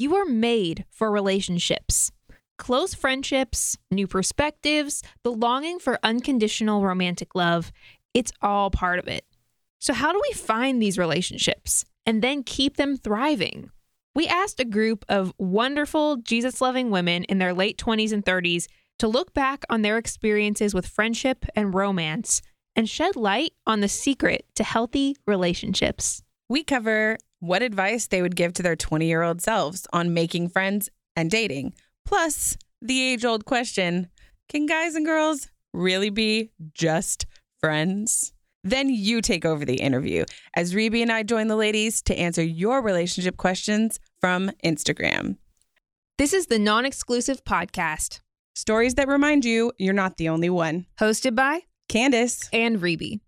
You are made for relationships. Close friendships, new perspectives, the longing for unconditional romantic love, it's all part of it. So, how do we find these relationships and then keep them thriving? We asked a group of wonderful, Jesus loving women in their late 20s and 30s to look back on their experiences with friendship and romance and shed light on the secret to healthy relationships. We cover what advice they would give to their 20 year old selves on making friends and dating, plus the age old question can guys and girls really be just friends? Then you take over the interview as Reby and I join the ladies to answer your relationship questions from Instagram. This is the non exclusive podcast, Stories that remind you you're not the only one. hosted by Candace, and Reby.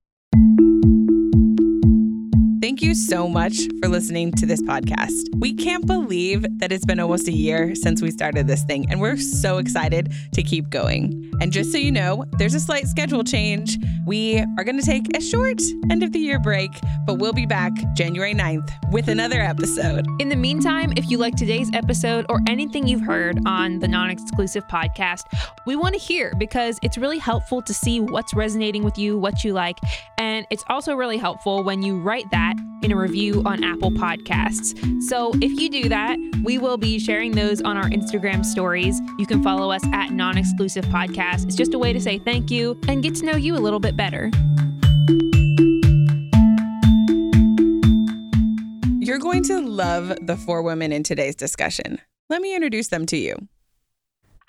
Thank you so much for listening to this podcast. We can't believe that it's been almost a year since we started this thing, and we're so excited to keep going. And just so you know, there's a slight schedule change. We are going to take a short end of the year break, but we'll be back January 9th with another episode. In the meantime, if you like today's episode or anything you've heard on the non exclusive podcast, we want to hear because it's really helpful to see what's resonating with you, what you like. And it's also really helpful when you write that in a review on Apple Podcasts. So if you do that, we will be sharing those on our Instagram stories. You can follow us at non exclusive podcast. It's just a way to say thank you and get to know you a little bit better. You're going to love the four women in today's discussion. Let me introduce them to you.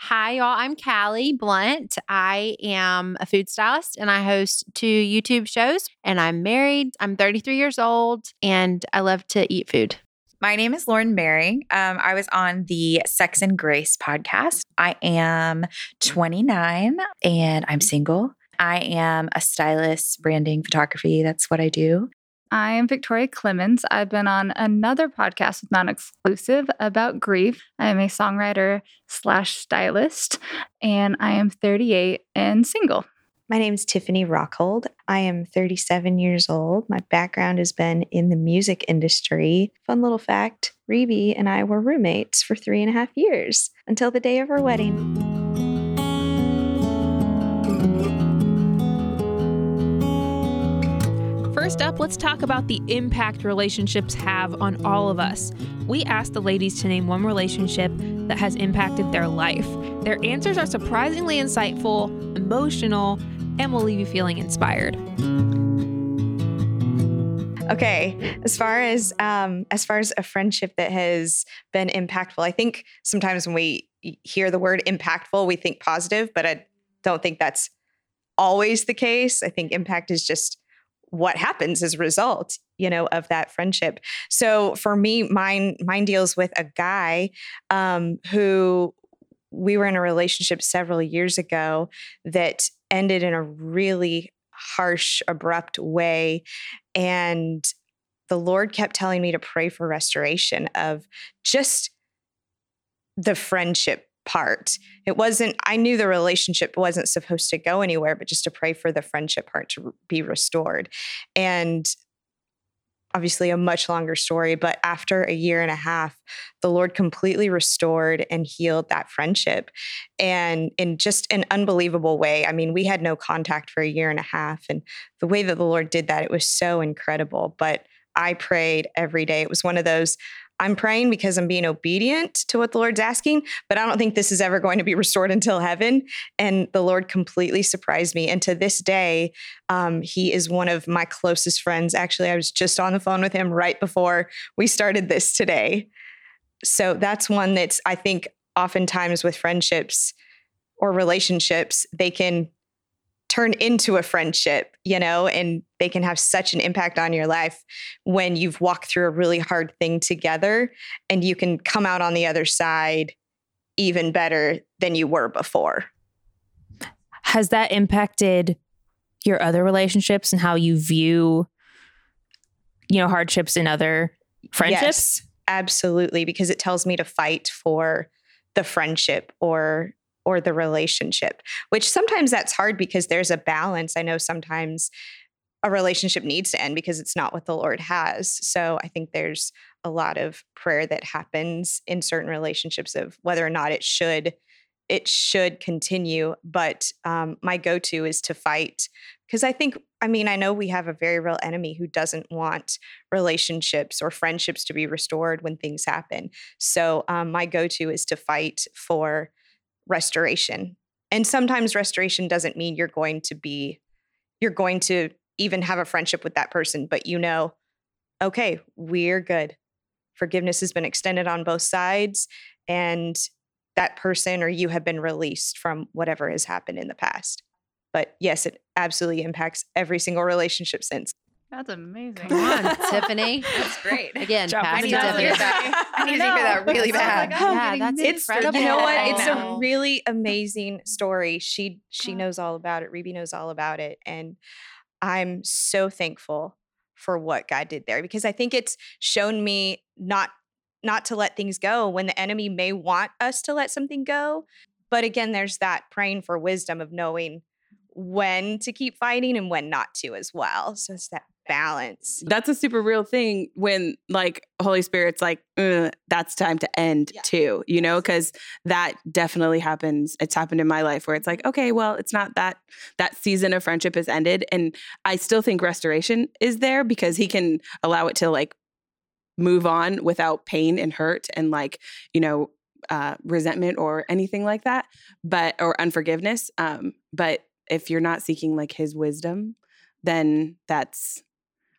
Hi, y'all. I'm Callie Blunt. I am a food stylist and I host two YouTube shows. And I'm married. I'm 33 years old and I love to eat food. My name is Lauren Mary. Um, I was on the Sex and Grace podcast. I am 29 and I'm single. I am a stylist, branding, photography. That's what I do. I am Victoria Clemens. I've been on another podcast with Non Exclusive about grief. I am a songwriter slash stylist, and I am 38 and single. My name is Tiffany Rockhold. I am 37 years old. My background has been in the music industry. Fun little fact Reby and I were roommates for three and a half years until the day of our wedding. First up, let's talk about the impact relationships have on all of us. We asked the ladies to name one relationship that has impacted their life. Their answers are surprisingly insightful, emotional, and will leave you feeling inspired. Okay, as far as um, as far as a friendship that has been impactful, I think sometimes when we hear the word impactful, we think positive, but I don't think that's always the case. I think impact is just what happens as a result you know of that friendship. So for me mine mine deals with a guy um, who we were in a relationship several years ago that ended in a really harsh abrupt way and the lord kept telling me to pray for restoration of just the friendship part. It wasn't, I knew the relationship wasn't supposed to go anywhere, but just to pray for the friendship part to be restored. And obviously a much longer story, but after a year and a half, the Lord completely restored and healed that friendship. And in just an unbelievable way. I mean, we had no contact for a year and a half. And the way that the Lord did that, it was so incredible. But I prayed every day. It was one of those I'm praying because I'm being obedient to what the Lord's asking, but I don't think this is ever going to be restored until heaven. And the Lord completely surprised me. And to this day, um, he is one of my closest friends. Actually, I was just on the phone with him right before we started this today. So that's one that's, I think, oftentimes with friendships or relationships, they can turn into a friendship, you know, and they can have such an impact on your life when you've walked through a really hard thing together and you can come out on the other side even better than you were before. Has that impacted your other relationships and how you view, you know, hardships in other friendships? Yes, absolutely, because it tells me to fight for the friendship or or the relationship, which sometimes that's hard because there's a balance. I know sometimes a relationship needs to end because it's not what the Lord has. So I think there's a lot of prayer that happens in certain relationships of whether or not it should it should continue. But um, my go-to is to fight because I think I mean I know we have a very real enemy who doesn't want relationships or friendships to be restored when things happen. So um, my go-to is to fight for restoration. And sometimes restoration doesn't mean you're going to be you're going to even have a friendship with that person, but you know, okay, we're good. Forgiveness has been extended on both sides, and that person or you have been released from whatever has happened in the past. But yes, it absolutely impacts every single relationship since. That's amazing. Come on, Tiffany. That's great. Again, Drop pass it it I need to to hear Tiffany. that. I need to hear that really bad. like, I'm Yeah, that's It's incredible. you know what? It's a really amazing story. She she knows all about it. Reby knows all about it, and I'm so thankful for what God did there because I think it's shown me not not to let things go when the enemy may want us to let something go. But again, there's that praying for wisdom of knowing when to keep fighting and when not to as well. So it's that balance. That's a super real thing when like Holy Spirit's like, "Uh, that's time to end Yeah. too, you know, because that definitely happens. It's happened in my life where it's like, okay, well, it's not that that season of friendship has ended. And I still think restoration is there because he can allow it to like move on without pain and hurt and like, you know, uh, resentment or anything like that, but or unforgiveness. Um, but if you're not seeking like his wisdom, then that's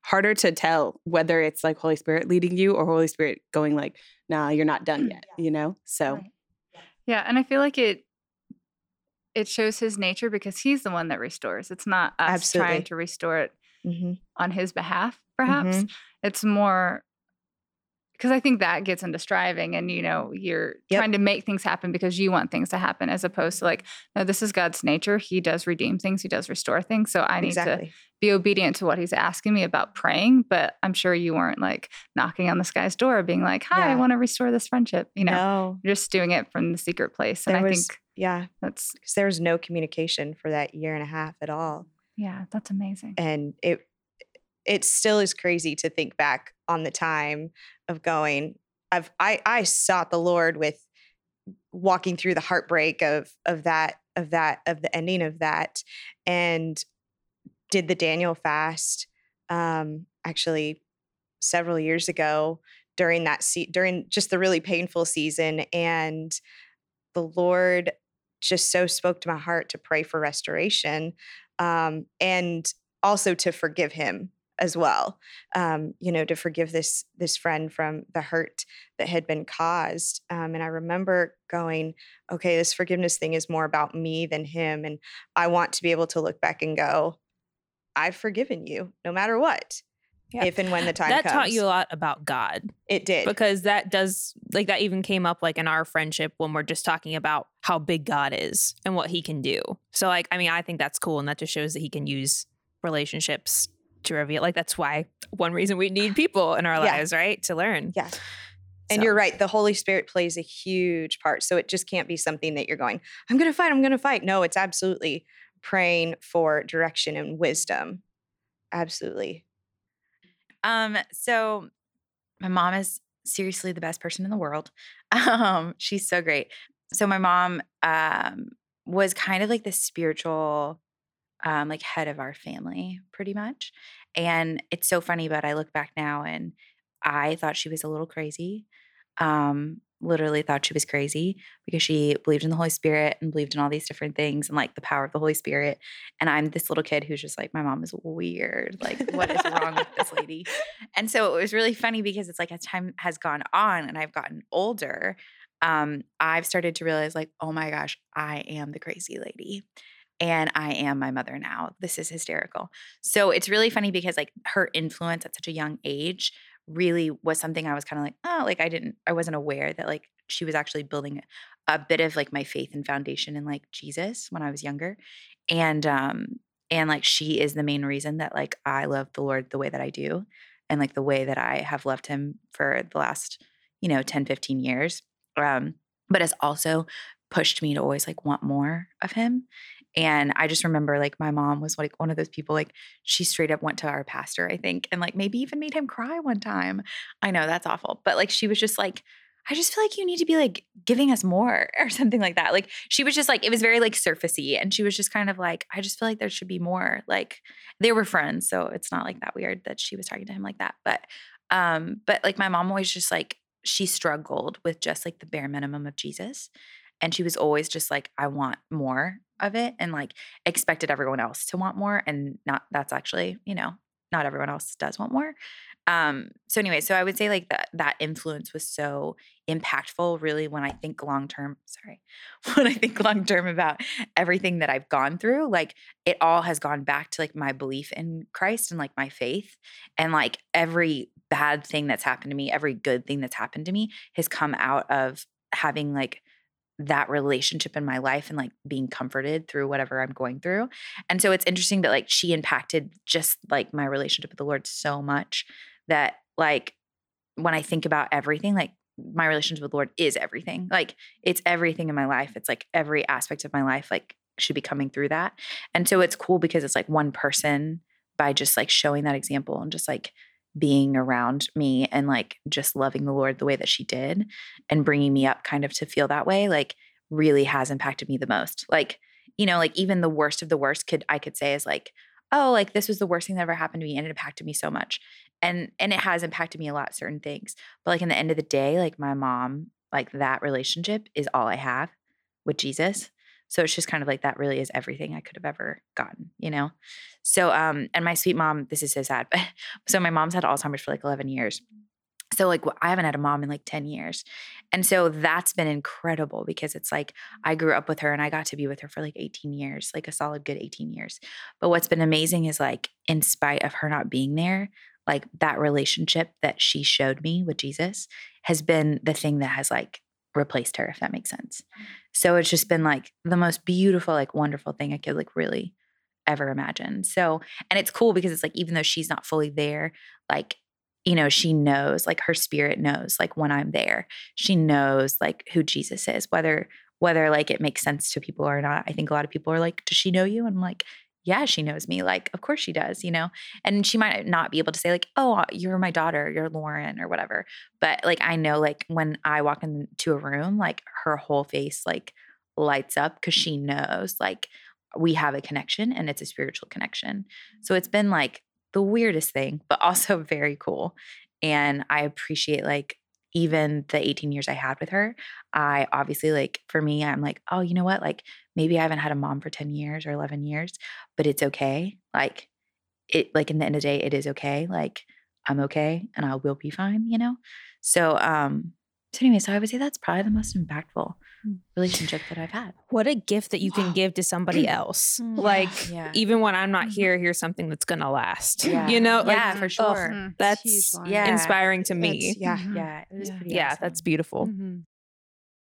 harder to tell whether it's like Holy Spirit leading you or Holy Spirit going like, nah, you're not done yet, you know? So Right. Yeah, and I feel like it it shows his nature because he's the one that restores. It's not us Absolutely. trying to restore it Mhm. on his behalf, perhaps. It's more because I think that gets into striving and you know, you're Yep. trying to make things happen because you want things to happen as opposed to like, no, this is God's nature. He does redeem things, he does restore things. So I need to be obedient to what he's asking me about praying. But I'm sure you weren't like knocking on this guy's door being like, Hi, I want to restore this friendship. You know, no, you're just doing it from the secret place. And there I was think yeah, that's because there was no communication for that year and a half at all. yeah, that's amazing. and it it still is crazy to think back on the time of going i've i i sought the lord with walking through the heartbreak of of that of that of the ending of that and did the daniel fast um actually several years ago during that se- during just the really painful season and the lord just so spoke to my heart to pray for restoration um, and also to forgive him as well um, you know to forgive this this friend from the hurt that had been caused um, and i remember going okay this forgiveness thing is more about me than him and i want to be able to look back and go i've forgiven you no matter what Yeah. if and when the time that comes taught you a lot about God it did because that does like that even came up like in our friendship when we're just talking about how big God is and what he can do. So like I mean I think that's cool and that just shows that he can use relationships to reveal like that's why one reason we need people in our Yeah. lives, right? To learn. Yeah. And So- you're right. The Holy Spirit plays a huge part. So it just can't be something that you're going, I'm going to fight. I'm going to fight. No, it's absolutely praying for direction and wisdom. Absolutely. Um, so my mom is seriously the best person in the world. Um, she's so great. So my mom um was kind of like the spiritual um like head of our family pretty much. And it's so funny, but I look back now and I thought she was a little crazy. Um literally thought she was crazy because she believed in the Holy Spirit and believed in all these different things and like the power of the Holy Spirit. And I'm this little kid who's just like, my mom is weird. Like, what is wrong with this lady? And so it was really funny because it's like as time has gone on and I've gotten older, um, I've started to realize, like, oh my gosh, I am the crazy lady. And I am my mother now. This is hysterical. So it's really funny because, like, her influence at such a young age really was something I was kind of like, oh, like, I didn't, I wasn't aware that, like, she was actually building a bit of like my faith and foundation in like Jesus when I was younger. And, um, and like she is the main reason that like I love the Lord the way that I do and like the way that I have loved him for the last, you know, 10, 15 years. Um, but has also pushed me to always like want more of him. And I just remember like my mom was like one of those people, like she straight up went to our pastor, I think, and like maybe even made him cry one time. I know that's awful, but like she was just like, I just feel like you need to be like giving us more or something like that. Like she was just like, it was very like surfacey. And she was just kind of like, I just feel like there should be more. Like they were friends. So it's not like that weird that she was talking to him like that. But, um, but like my mom always just like, she struggled with just like the bare minimum of Jesus. And she was always just like, I want more of it and like expected everyone else to want more. And not, that's actually, you know, not everyone else does want more um so anyway so i would say like that that influence was so impactful really when i think long term sorry when i think long term about everything that i've gone through like it all has gone back to like my belief in christ and like my faith and like every bad thing that's happened to me every good thing that's happened to me has come out of having like that relationship in my life and like being comforted through whatever I'm going through. And so it's interesting that like she impacted just like my relationship with the Lord so much that like when I think about everything, like my relationship with the Lord is everything. Like it's everything in my life. It's like every aspect of my life like should be coming through that. And so it's cool because it's like one person by just like showing that example and just like being around me and like just loving the Lord the way that she did and bringing me up kind of to feel that way like really has impacted me the most. Like, you know, like even the worst of the worst could I could say is like, oh, like this was the worst thing that ever happened to me and it impacted me so much. And and it has impacted me a lot certain things. But like in the end of the day like my mom like that relationship is all i have with jesus so it's just kind of like that really is everything i could have ever gotten you know? So um and my sweet mom this is so sad but so my mom's had alzheimer's for like 11 years. So like i haven't had a mom in like 10 years. And so that's been incredible because it's like i grew up with her and i got to be with her for like 18 years like a solid good 18 years. But what's been amazing is like in spite of her not being there like that relationship that she showed me with Jesus has been the thing that has like replaced her, if that makes sense. So it's just been like the most beautiful, like wonderful thing I could like really ever imagine. So, and it's cool because it's like, even though she's not fully there, like, you know, she knows, like her spirit knows, like when I'm there, she knows like who Jesus is, whether, whether like it makes sense to people or not. I think a lot of people are like, does she know you? And I'm like, yeah, she knows me. Like, of course she does, you know? And she might not be able to say, like, oh, uh, you're my daughter, you're Lauren or whatever. But like, I know, like, when I walk into a room, like, her whole face, like, lights up because she knows, like, we have a connection and it's a spiritual connection. So it's been like the weirdest thing, but also very cool. And I appreciate, like, even the 18 years I had with her, I obviously like for me, I'm like, oh, you know what? Like maybe I haven't had a mom for 10 years or 11 years, but it's okay. Like it, like in the end of the day, it is okay. Like I'm okay and I will be fine, you know? So, um, so anyway, so I would say that's probably the most impactful. Relationship that I've had. What a gift that you can give to somebody else. Mm, like yeah. even when I'm not mm-hmm. here, here's something that's gonna last. Yeah. You know, like, yeah, for sure. Oh, that's yeah. inspiring to me. It's, yeah, mm-hmm. yeah, it was yeah. pretty. Yeah, awesome. that's beautiful. Mm-hmm.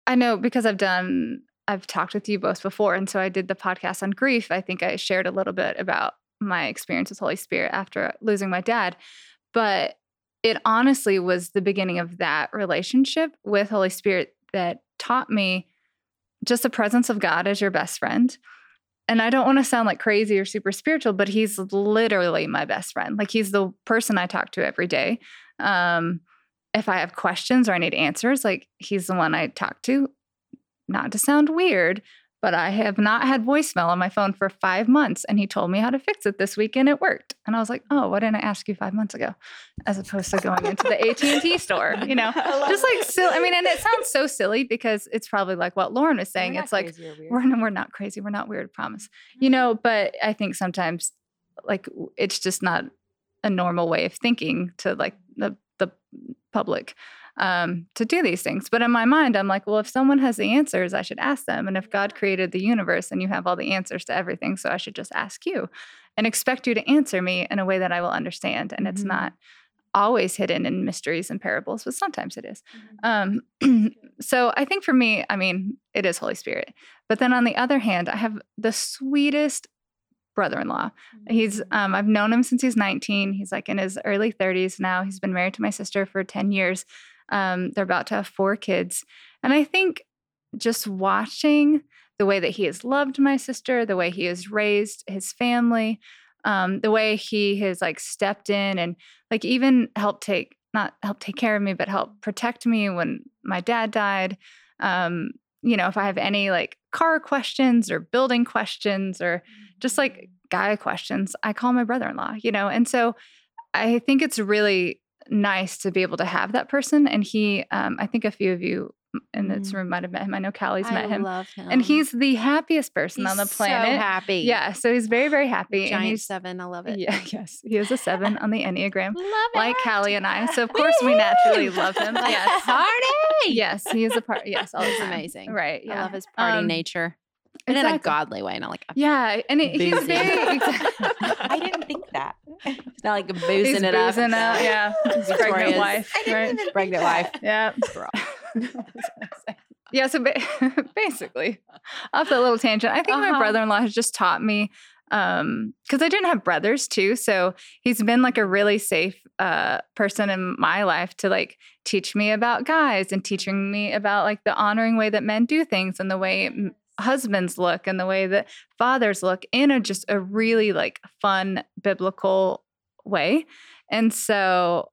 I know because I've done, I've talked with you both before, and so I did the podcast on grief. I think I shared a little bit about my experience with Holy Spirit after losing my dad, but it honestly was the beginning of that relationship with Holy Spirit that taught me just the presence of God as your best friend. And I don't want to sound like crazy or super spiritual, but he's literally my best friend. Like he's the person I talk to every day. Um, if I have questions or I need answers, like he's the one I talk to. Not to sound weird, but I have not had voicemail on my phone for five months. And he told me how to fix it this week and it worked. And I was like, oh, why didn't I ask you five months ago? As opposed to going into the AT&T store, you know, just like silly. I mean, and it sounds so silly because it's probably like what Lauren was saying. It's like, we're, we're not crazy. We're not weird, promise, you know, but I think sometimes like it's just not a normal way of thinking to like the, the public um, to do these things. But in my mind, I'm like, well, if someone has the answers, I should ask them. And if God created the universe and you have all the answers to everything, so I should just ask you and expect you to answer me in a way that I will understand. And mm-hmm. it's not always hidden in mysteries and parables, but sometimes it is. Mm-hmm. Um, so I think for me, I mean, it is Holy Spirit. But then on the other hand, I have the sweetest brother-in-law. He's mm-hmm. um, I've known him since he's 19. He's like in his early 30s now. He's been married to my sister for 10 years. Um, they're about to have four kids. And I think just watching the way that he has loved my sister, the way he has raised his family, um, the way he has like stepped in and like even helped take not help take care of me, but help protect me when my dad died. Um, you know, if I have any like car questions or building questions or just like guy questions, I call my brother in law, you know, and so I think it's really nice to be able to have that person. And he, um, I think a few of you in this Mm. room might have met him. I know Callie's I met him. love him. And he's the happiest person He's on the planet. so happy. Yeah, so he's very, very happy. and Giant he's seven. I love it. yeah, yes, he is a seven on the Enneagram, Love like it. Callie and I. So of course we naturally love him. Yes, Party. yes, he is a part. Yes, all the He's time. amazing. Right. I Yeah. love his party Um, nature. But in a godly way, not like a, Yeah, and it, he's Boozy. very. Exactly. I didn't think that. not like a boozing he's it up. boozing out. Yeah, his pregnant Victoria's- wife. I didn't Right. even Pregnant wife. Yeah. Girl. yeah. So ba- basically, off that little tangent, I think my Uh-huh. brother-in-law has just taught me um because I didn't have brothers too. So he's been like a really safe uh person in my life to like teach me about guys and teaching me about like the honoring way that men do things and the way m- husbands look and the way that fathers look in a just a really like fun biblical way. And so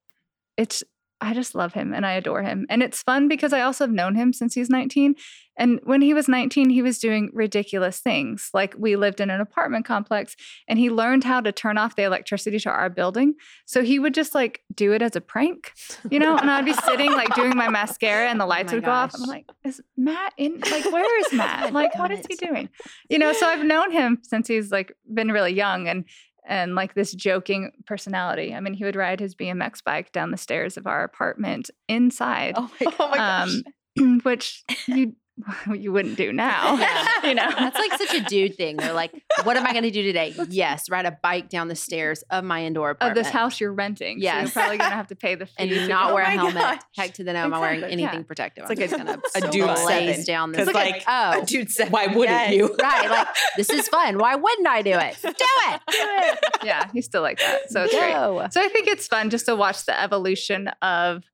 it's I just love him and I adore him. And it's fun because I also have known him since he's 19. And when he was 19, he was doing ridiculous things. Like we lived in an apartment complex and he learned how to turn off the electricity to our building. So he would just like do it as a prank, you know? And I'd be sitting like doing my mascara and the lights my would go off. And I'm like, is Matt in? Like, where is Matt? Like, what is he doing? You know, so I've known him since he's like been really young and and like this joking personality. I mean, he would ride his BMX bike down the stairs of our apartment inside, Oh my, oh my gosh. um, which you you wouldn't do now. Yeah. you know, That's like such a dude thing. They're like, what am I going to do today? Yes, ride a bike down the stairs of my indoor of this house you're renting. so Yes. you're probably gonna have to pay the fee and to not go- wear a Oh my helmet. gosh. Heck to the no, am I wearing anything yeah. protective? It's I'm like just a- gonna a dude blaze seven. down this. 'Cause, like, oh, Dude said, Why wouldn't yes. you? right. Like this is fun. Why wouldn't I do it? Do it. Do it. yeah, he's still like that. So it's great. So I think it's fun just to watch the evolution of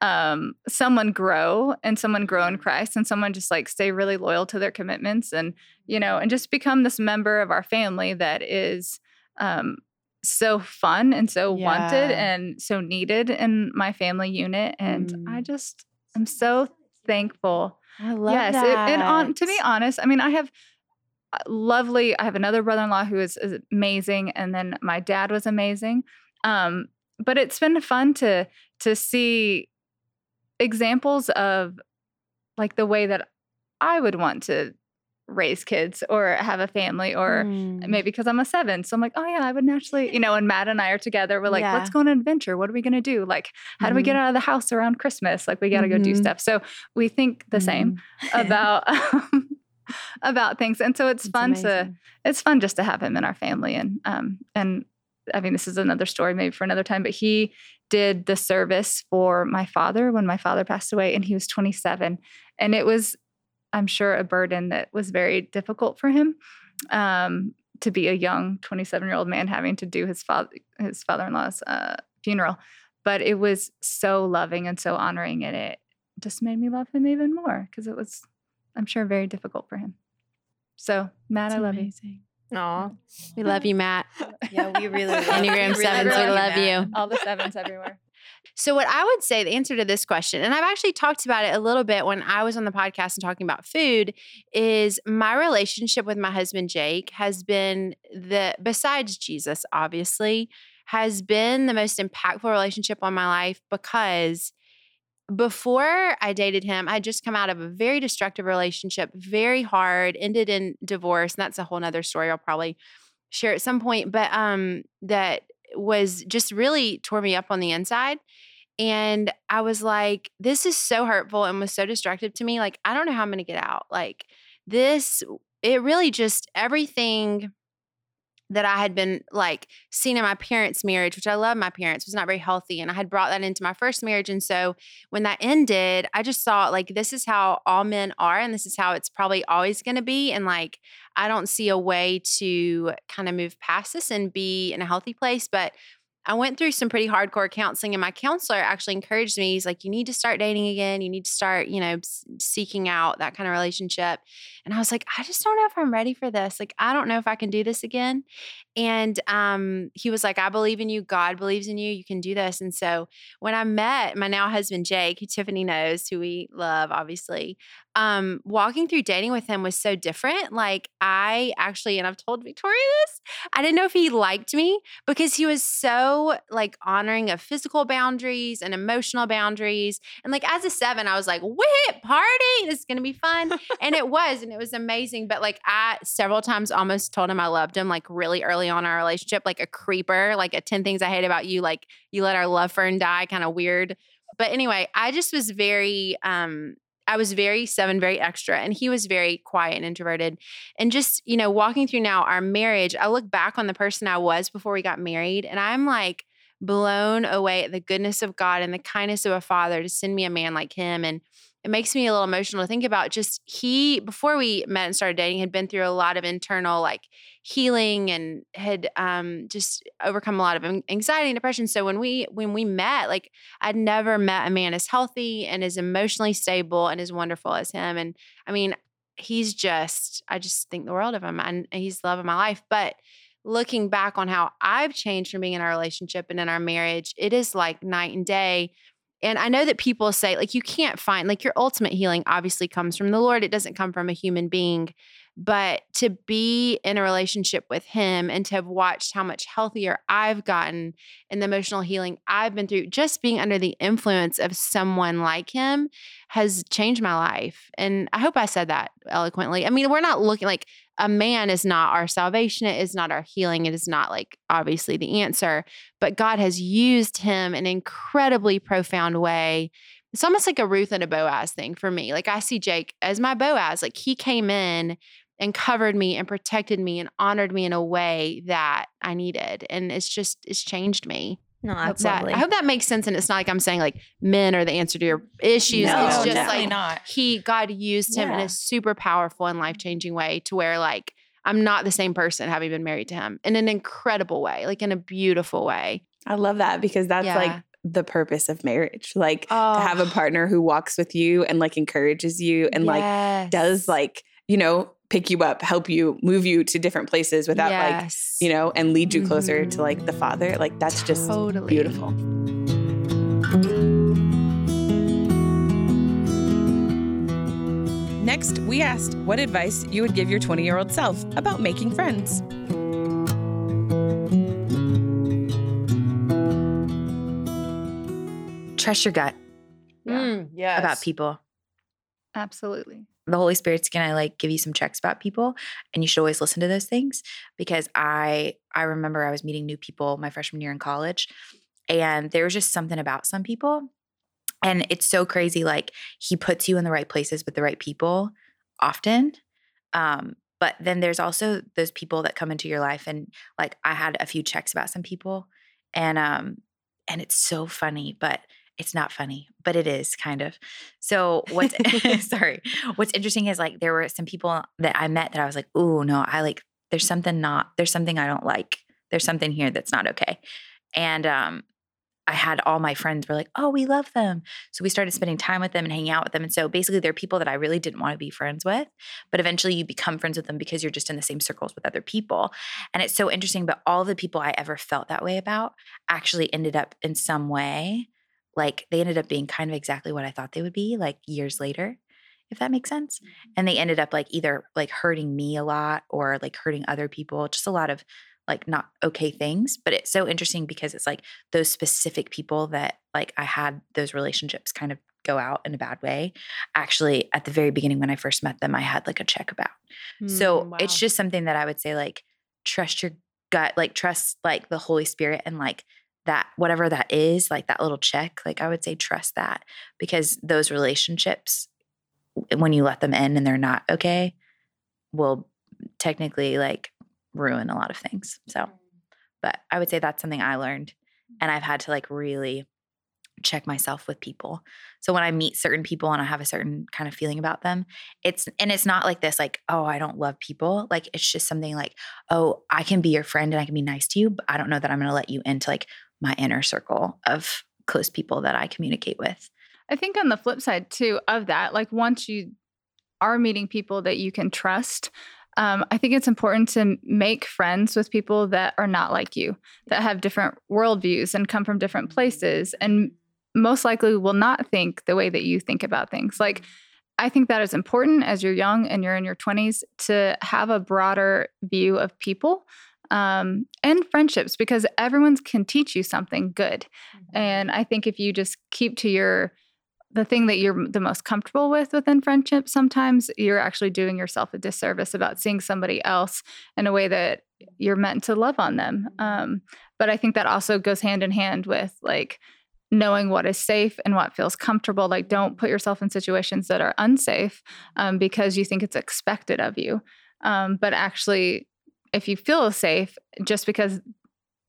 um someone grow and someone grow in Christ and someone just like stay really loyal to their commitments and you know and just become this member of our family that is um so fun and so wanted and so needed in my family unit and I Mm. just I'm so thankful I love yes it- that. and on to be honest i mean i have uh, lovely i have another brother-in-law who is, is amazing and then my dad was amazing um but it's been fun to to see examples of like the way that i would want to raise kids or have a family or Mm. maybe because I'm a seven. So I'm like, oh yeah, I would naturally, you know, and Matt and I are together. We're like, Yeah. let's go on an adventure. What are we gonna do? Like, how do we get out of the house around Christmas? Like we gotta go do Mhm. stuff. So we think the same about about things. And so it's It's fun to it's fun just to have him in our family. And um and I mean this is another story maybe for another time, but he did the service for my father when my father passed away and he was 27. And it was I'm sure a burden that was very difficult for him. Um to be a young 27 year old man having to do his father his father-in-law's uh, funeral but it was so loving and so honoring and it just made me love him even more because it was i'm sure very difficult for him so matt It's i love you amazing. Aw. We love you, Matt. Yeah, we really love Enneagram we really sevens, we love Matt. you. all the sevens everywhere So, what I would say, the answer to this question, and I've actually talked about it a little bit when I was on the podcast and talking about food, is my relationship with my husband, Jake, has been the, besides Jesus, obviously, has been the most impactful relationship on my life because before I dated him, I just come out of a very destructive relationship, very hard, ended in divorce. And that's a whole nother story I'll probably share at some point. But um that was just really tore me up on the inside. And I was like, this is so hurtful and was so destructive to me. Like, I don't know how I'm going to get out. Like, this, it really just everything that I had been like seeing in my parents' marriage, which I love my parents, was not very healthy. And I had brought that into my first marriage. And so when that ended, I just saw like, this is how all men are. And this is how it's probably always going to be. And like, I don't see a way to kind of move past this and be in a healthy place. But I went through some pretty hardcore counseling, and my counselor actually encouraged me. He's like, You need to start dating again. You need to start, you know, seeking out that kind of relationship. And I was like, I just don't know if I'm ready for this. Like, I don't know if I can do this again. And um, he was like, I believe in you. God believes in you. You can do this. And so when I met my now husband, Jake, who Tiffany knows, who we love, obviously, um, walking through dating with him was so different. Like, I actually, and I've told Victoria this, I didn't know if he liked me because he was so like honoring of physical boundaries and emotional boundaries. And like, as a seven, I was like, whip party, this is gonna be fun. and it was, and it was amazing. But like, I several times almost told him I loved him, like, really early on our relationship, like a creeper, like a 10 things I hate about you, like, you let our love fern die, kind of weird. But anyway, I just was very, um, I was very seven, very extra, and he was very quiet and introverted. And just, you know, walking through now our marriage, I look back on the person I was before we got married, and I'm like blown away at the goodness of God and the kindness of a father to send me a man like him. And it makes me a little emotional to think about just he, before we met and started dating, had been through a lot of internal like healing and had um, just overcome a lot of anxiety and depression. So when we when we met, like I'd never met a man as healthy and as emotionally stable and as wonderful as him. And I mean, he's just I just think the world of him, and he's the love of my life. But looking back on how I've changed from being in our relationship and in our marriage, it is like night and day. And I know that people say, like, you can't find, like, your ultimate healing obviously comes from the Lord. It doesn't come from a human being. But to be in a relationship with Him and to have watched how much healthier I've gotten and the emotional healing I've been through, just being under the influence of someone like Him has changed my life. And I hope I said that eloquently. I mean, we're not looking like a man is not our salvation. It is not our healing. It is not like obviously the answer, but God has used him in an incredibly profound way. It's almost like a Ruth and a Boaz thing for me. Like I see Jake as my Boaz. Like he came in and covered me and protected me and honored me in a way that I needed. And it's just, it's changed me. No, I hope that- I hope that makes sense. And it's not like I'm saying like men are the answer to your issues. No, it's just definitely like not. he God used him in a super powerful and life changing way to where like I'm not the same person having been married to him in an incredible way, like in a beautiful way. I love that because that's Yeah. like the purpose of marriage. Like Oh, to have a oh. partner who walks with you and like encourages you and like does like, you know, pick you up, help you, move you to different places without like, you know, and lead you closer to like the father. Like that's just totally beautiful. Next, we asked what advice you would give your 20 year old self about making friends. Trust your gut Mm, yes. about people. Absolutely. The Holy Spirit's gonna like give you some checks about people, and you should always listen to those things. Because I I remember I was meeting new people my freshman year in college, and there was just something about some people, and it's so crazy. Like he puts you in the right places with the right people often. Um, but then there's also those people that come into your life, and like I had a few checks about some people, and um, and it's so funny, but it's not funny, but it is kind of. So what's sorry, what's interesting is like there were some people that I met that I was like, oh no, I like there's something not there's something I don't like. There's something here that's not okay. And um I had all my friends were like, oh, we love them. So we started spending time with them and hanging out with them. And so basically they're people that I really didn't want to be friends with. But eventually you become friends with them because you're just in the same circles with other people. And it's so interesting. But all the people I ever felt that way about actually ended up in some way, like they ended up being kind of exactly what I thought they would be, like years later if that makes sense. And they ended up like either like hurting me a lot or like hurting other people, just a lot of like not okay things. But it's so interesting because it's like those specific people that like I had those relationships kind of go out in a bad way. Actually, at the very beginning when I first met them, I had like a check about. So Mm, it's just something that I would say like trust your gut, like trust like the Holy Spirit and like that whatever that is, like that little check, like I would say trust that because those relationships when you let them in and they're not okay will technically like ruin a lot of things. So, but I would say that's something I learned and I've had to like really check myself with people. So when I meet certain people and I have a certain kind of feeling about them, it's and it's not like this like, oh, I don't love people. Like it's just something like, oh, I can be your friend and I can be nice to you, but I don't know that I'm going to let you into like my inner circle of close people that I communicate with. I think on the flip side too of that, like once you are meeting people that you can trust, um, I think it's important to make friends with people that are not like you, that have different worldviews and come from different places, and most likely will not think the way that you think about things. Like, I think that is important as you're young and you're in your 20s to have a broader view of people um, and friendships because everyone can teach you something good. And I think if you just keep to your the thing that you're the most comfortable with within friendship, sometimes you're actually doing yourself a disservice about seeing somebody else in a way that you're meant to love on them. Um, but I think that also goes hand in hand with like knowing what is safe and what feels comfortable. Like, don't put yourself in situations that are unsafe um, because you think it's expected of you. Um, but actually, if you feel safe, just because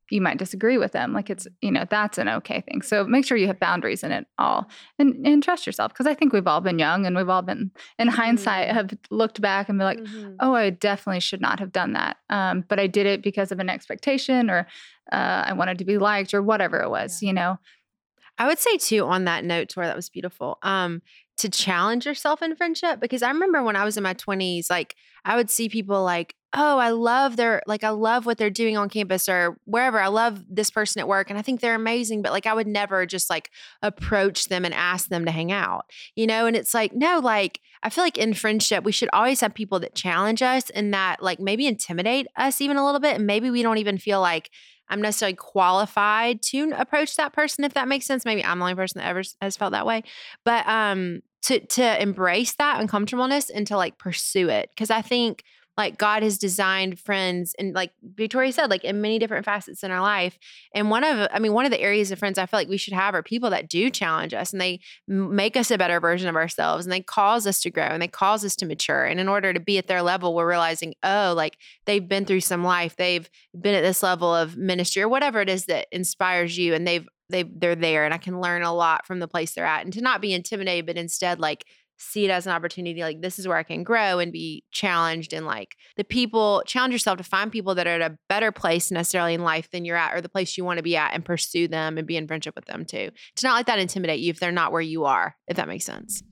you might disagree with them. Like it's, you know, that's an okay thing. So make sure you have boundaries in it all and, and trust yourself. Cause I think we've all been young and we've all been in mm-hmm. hindsight have looked back and be like, mm-hmm. oh, I definitely should not have done that. Um, but I did it because of an expectation or uh, I wanted to be liked or whatever it was, yeah. you know? I would say too on that note, Tor, that was beautiful. Um, to challenge yourself in friendship because I remember when I was in my 20s, like I would see people like, oh, I love their, like, I love what they're doing on campus or wherever. I love this person at work and I think they're amazing, but like I would never just like approach them and ask them to hang out, you know? And it's like, no, like, I feel like in friendship, we should always have people that challenge us and that like maybe intimidate us even a little bit. And maybe we don't even feel like, I'm necessarily qualified to approach that person if that makes sense. Maybe I'm the only person that ever has felt that way. But um to to embrace that uncomfortableness and to like pursue it because I think like God has designed friends and like Victoria said like in many different facets in our life and one of I mean one of the areas of friends I feel like we should have are people that do challenge us and they make us a better version of ourselves and they cause us to grow and they cause us to mature and in order to be at their level we're realizing oh like they've been through some life they've been at this level of ministry or whatever it is that inspires you and they've they they're there and I can learn a lot from the place they're at and to not be intimidated but instead like see it as an opportunity like this is where I can grow and be challenged and like the people challenge yourself to find people that are at a better place necessarily in life than you're at or the place you want to be at and pursue them and be in friendship with them too. To not let that intimidate you if they're not where you are, if that makes sense.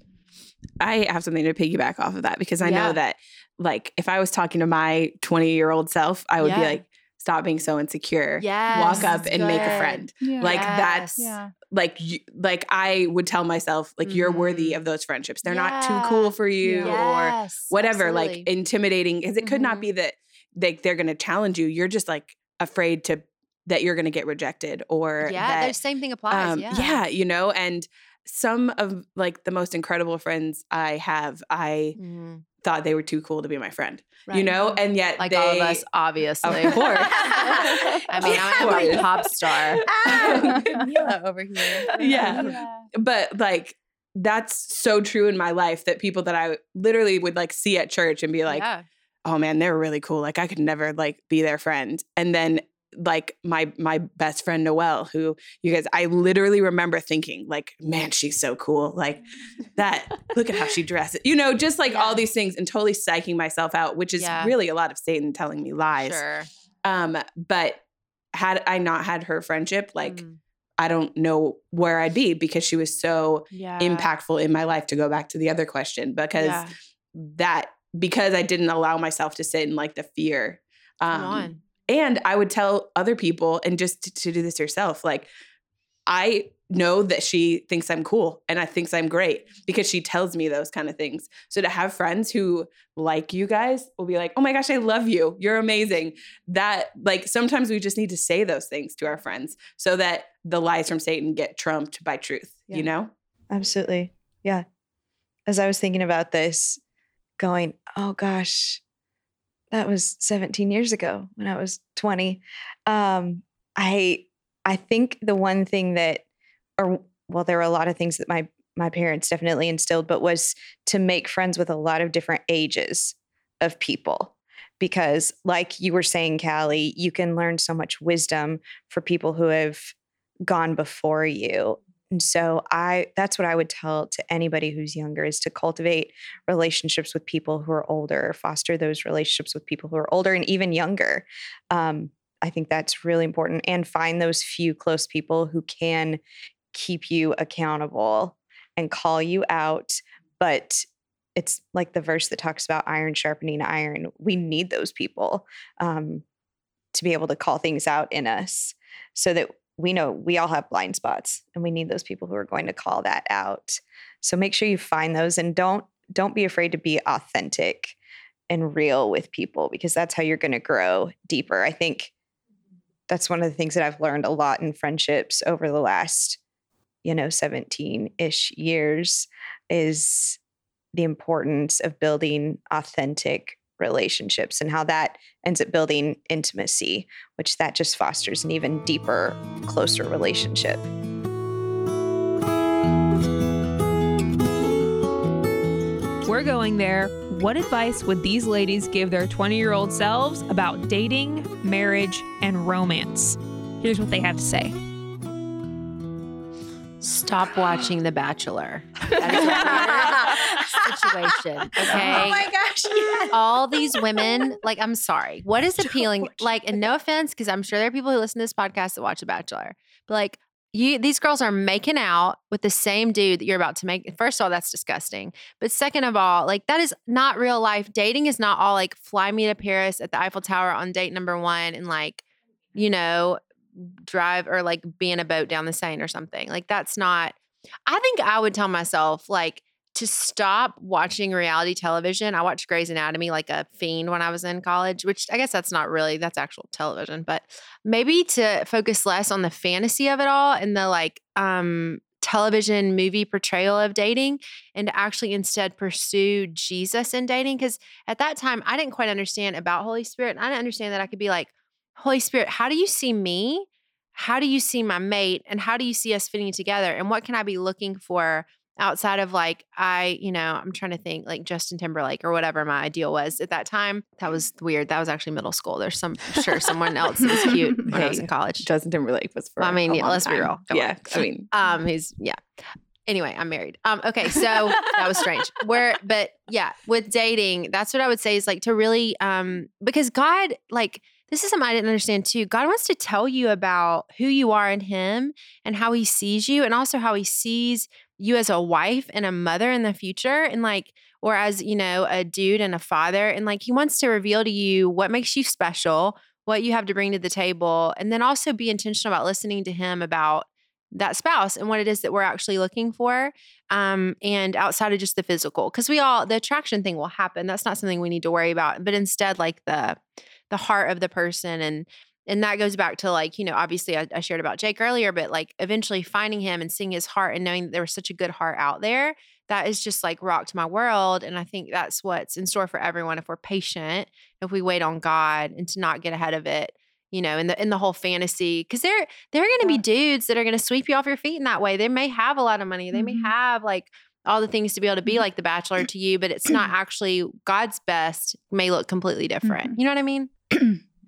I have something to piggyback off of that because I yeah. know that like if I was talking to my 20 year old self, I would yeah. be like, stop being so insecure. Yeah. Walk up and good. make a friend. Yeah. Like yes. that's yeah. like you, like I would tell myself like mm-hmm. you're worthy mm-hmm. of those friendships. They're yeah. not too cool for you yes. or whatever. Absolutely. Like intimidating because it mm-hmm. could not mm-hmm. be that like they're going to challenge you. You're just like afraid to that you're going to get rejected or yeah, that, the same thing applies. Um, yeah. yeah, you know, and some of like the most incredible friends I have, I mm-hmm thought they were too cool to be my friend, right. you know? And yet like they, all of us, obviously. Of course. I mean, I'm a pop star. Mila over here. Yeah. yeah. But like, that's so true in my life that people that I literally would like see at church and be like, yeah. oh man, they're really cool. Like I could never like be their friend. And then like my my best friend Noelle, who you guys, I literally remember thinking, like, man, she's so cool. Like that, look at how she dresses. You know, just like yeah. all these things and totally psyching myself out, which is yeah. really a lot of Satan telling me lies. Sure. Um, but had I not had her friendship, like mm. I don't know where I'd be because she was so yeah. impactful in my life to go back to the other question because that because I didn't allow myself to sit in like the fear. Um, and I would tell other people, and just to, to do this yourself, like, I know that she thinks I'm cool and I thinks I'm great because she tells me those kind of things. So to have friends who like you guys will be like, "Oh my gosh, I love you. You're amazing." That like sometimes we just need to say those things to our friends so that the lies from Satan get trumped by truth, yeah. you know? Absolutely. Yeah. As I was thinking about this, going, "Oh gosh, that was 17 years ago when I was 20. Um, I I think the one thing that, or well, there were a lot of things that my my parents definitely instilled, but was to make friends with a lot of different ages of people. Because, like you were saying, Callie, you can learn so much wisdom for people who have gone before you and so I that's what I would tell to anybody who's younger is to cultivate relationships with people who are older, foster those relationships with people who are older and even younger. Um, I think that's really important. And find those few close people who can keep you accountable and call you out. But it's like the verse that talks about iron sharpening iron. We need those people um, to be able to call things out in us so that we know we all have blind spots and we need those people who are going to call that out. So make sure you find those and don't don't be afraid to be authentic and real with people because that's how you're going to grow deeper. I think that's one of the things that I've learned a lot in friendships over the last, you know, 17 ish years is the importance of building authentic relationships and how that ends up building intimacy, which that just fosters an even deeper, closer relationship. We're going there. What advice would these ladies give their 20 year old selves about dating, marriage, and romance? Here's what they have to say. Stop watching The Bachelor. That is a situation. Okay. Oh my gosh. Yes. All these women, like, I'm sorry. What is appealing? Like, and no offense, because I'm sure there are people who listen to this podcast that watch The Bachelor, but like, you, these girls are making out with the same dude that you're about to make. First of all, that's disgusting. But second of all, like that is not real life. Dating is not all like fly me to Paris at the Eiffel Tower on date number one and like, you know, drive or like be in a boat down the Seine or something. Like that's not. I think I would tell myself like to stop watching reality television. I watched Grey's Anatomy like a fiend when I was in college, which I guess that's not really that's actual television, but maybe to focus less on the fantasy of it all and the like um television movie portrayal of dating and to actually instead pursue Jesus in dating cuz at that time I didn't quite understand about Holy Spirit. I didn't understand that I could be like Holy Spirit, how do you see me? How do you see my mate? And how do you see us fitting together? And what can I be looking for outside of like, I, you know, I'm trying to think like Justin Timberlake or whatever my ideal was at that time. That was weird. That was actually middle school. There's some, I'm sure someone else was cute when I was in college. Justin Timberlake was for. I mean, yeah, let's be real. Come on. Yeah, I mean, Um, he's yeah. Anyway, I'm married. Um, okay, so that was strange. Where, but yeah, with dating, that's what I would say is like to really, um, because God, like, this is something I didn't understand too. God wants to tell you about who you are in Him and how He sees you, and also how He sees you as a wife and a mother in the future, and like, or as you know, a dude and a father, and like, He wants to reveal to you what makes you special, what you have to bring to the table, and then also be intentional about listening to Him about that spouse and what it is that we're actually looking for um and outside of just the physical. Because we all the attraction thing will happen. That's not something we need to worry about but instead like the the heart of the person and and that goes back to like you know obviously I, I shared about jake earlier but like eventually finding him and seeing his heart and knowing that there was such a good heart out there that is just like rocked my world and i think that's what's in store for everyone if we're patient if we wait on god and to not get ahead of it you know, in the in the whole fantasy, because there there are going to be dudes that are going to sweep you off your feet in that way. They may have a lot of money, they may Mhm. have like all the things to be able to be like the Bachelor to you, but it's not actually God's best. May look completely different. You know what I mean?